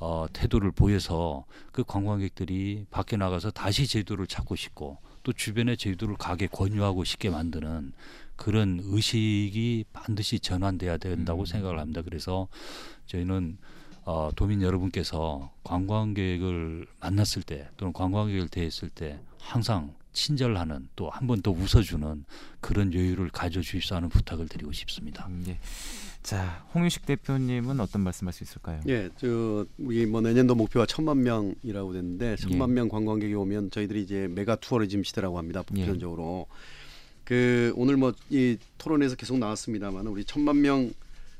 어, 태도를 보여서 그 관광객들이 밖에 나가서 다시 제주도를 찾고 싶고 또 주변에 제주도를 가게 권유하고 싶게 만드는 그런 의식이 반드시 전환돼야 된다고
음.
생각을 합니다. 그래서 저희는 어, 도민 여러분께서 관광객을 만났을 때 또는 관광객을 대했을 때 항상 친절하는 또 한 번 더 웃어주는 그런 여유를 가져주십사 하는 부탁을 드리고 싶습니다.
음, 예. 자, 홍유식 대표님은 어떤 말씀할 수 있을까요?
예, 저 우리 뭐 내년도 목표가 천만 명이라고 됐는데 천만
예.
명 관광객이 오면 저희들이 이제 mega tourism 시대라고 합니다. 보편적으로 그 오늘 뭐 이 토론에서 계속 나왔습니다만 우리 천만 명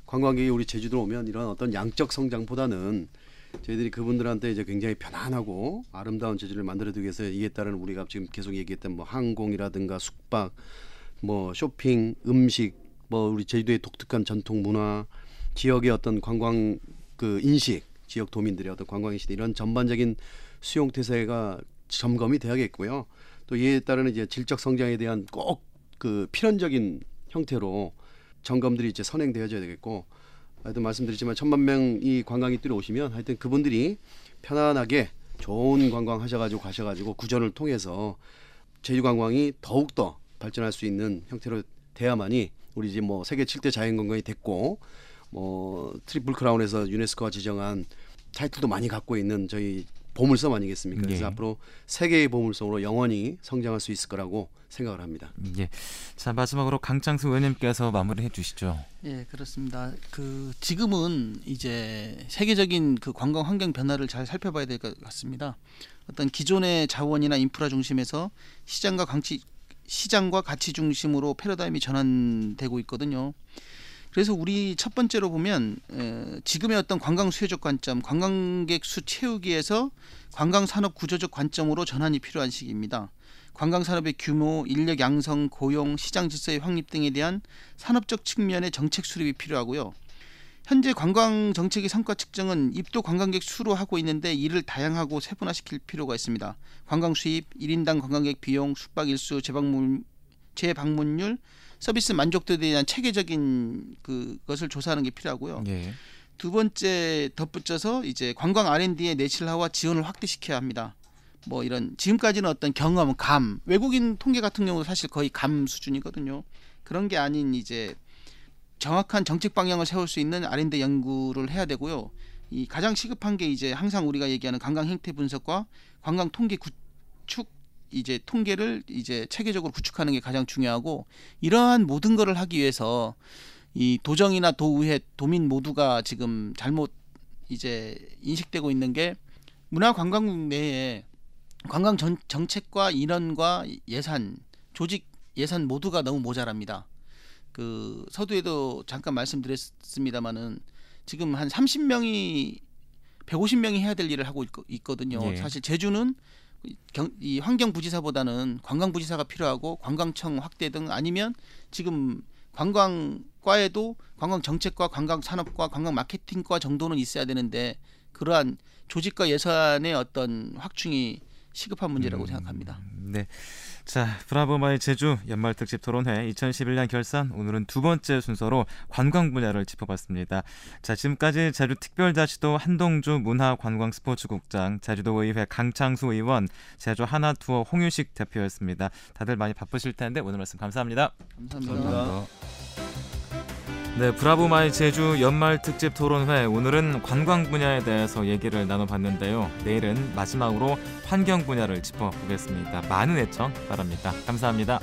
관광객이 우리 제주도 오면 이런 어떤 양적 성장보다는 저희들이 그분들한테 이제 굉장히 편안하고 아름다운 제주를 만들어두기 위해서 이에 따른 우리가 지금 계속 얘기했던 뭐 항공이라든가 숙박, 뭐 쇼핑, 음식, 뭐 우리 제주도의 독특한 전통 문화, 지역의 어떤 관광 그 인식, 지역 도민들의 어떤 관광 인식 이런 전반적인 수용 태세가 점검이 돼야겠고요. 또 이에 따른 이제 질적 성장에 대한 꼭 그 필연적인 형태로 점검들이 이제 선행되어져야 되겠고 하여튼 말씀드렸지만 천만 명이 관광객들이 오시면 하여튼 그분들이 편안하게 좋은 관광 하셔가지고 가셔가지고 구전을 통해서 제주 관광이 더욱 더 발전할 수 있는 형태로 돼야만이 우리 이제 뭐 세계 7대 자연관광이 됐고 뭐 triple crown에서 유네스코가 지정한 타이틀도 많이 갖고 있는 저희 보물섬 아니겠습니까? 그래서
예.
앞으로 세계의 보물섬으로 영원히 성장할 수 있을 거라고 생각을 합니다.
예. 자, 마지막으로 강창수 의원님께서 마무리해 주시죠.
예, 그렇습니다. 그 지금은 이제 세계적인 그 관광 환경 변화를 잘 살펴봐야 될 것 같습니다. 어떤 기존의 자원이나 인프라 중심에서 시장과 강치 시장과 가치 중심으로 패러다임이 전환되고 있거든요. 그래서 우리 첫 번째로 보면 에, 지금의 어떤 관광 수요적 관점, 관광객 수 채우기에서 관광 산업 구조적 관점으로 전환이 필요한 시기입니다. 관광 산업의 규모, 인력 양성, 고용, 시장 질서의 확립 등에 대한 산업적 측면의 정책 수립이 필요하고요. 현재 관광 정책의 성과 측정은 입도 관광객 수로 하고 있는데 이를 다양하고 세분화시킬 필요가 있습니다. 관광 수입, 1인당 관광객 비용, 숙박 일수, 재방문 재방문율, 서비스 만족도에 대한 체계적인 그것을 조사하는 게 필요하고요.
예.
두 번째 덧붙여서 이제 관광 R&D의 내실화와 지원을 확대시켜야 합니다. 뭐 이런 지금까지는 어떤 경험, 감, 외국인 통계 같은 경우도 사실 거의 감 수준이거든요. 그런 게 아닌 이제 정확한 정책 방향을 세울 수 있는 R&D 연구를 해야 되고요. 이 가장 시급한 게 이제 항상 우리가 얘기하는 관광 행태 분석과 관광 통계 구축 이제 통계를 이제 체계적으로 구축하는 게 가장 중요하고 이러한 모든 것을 하기 위해서 이 도정이나 도의회 도민 모두가 지금 잘못 이제 인식되고 있는 게 문화관광국 내에 관광 전, 정책과 인원과 예산 조직 예산 모두가 너무 모자랍니다. 그 서두에도 잠깐 말씀드렸습니다마는 지금 한 30명이 150명이 해야 될 일을 하고 있, 거든요
예.
사실 제주는 경, 이 환경부지사보다는 관광부지사가 필요하고 관광청 확대 등 아니면 지금 관광과에도 관광 정책과 관광 산업과 관광 마케팅과 정도는 있어야 되는데 그러한 조직과 예산의 어떤 확충이 시급한 문제라고
음,
생각합니다.
네. 자, 브라보마의 제주 연말 특집 토론회 2011년 결산 오늘은 두 번째 순서로 관광 분야를 짚어봤습니다. 자, 지금까지 제주 특별자치도 한동주 문화관광스포츠국장, 제주도의회 강창수 의원, 제주 하나투어 홍유식 대표였습니다. 다들 많이 바쁘실 텐데 오늘 말씀 감사합니다.
감사합니다.
네, Bravo my 제주 연말 특집 토론회 오늘은 관광 분야에 대해서 얘기를 나눠봤는데요. 내일은 마지막으로 환경 분야를 짚어보겠습니다. 많은 애청 바랍니다. 감사합니다.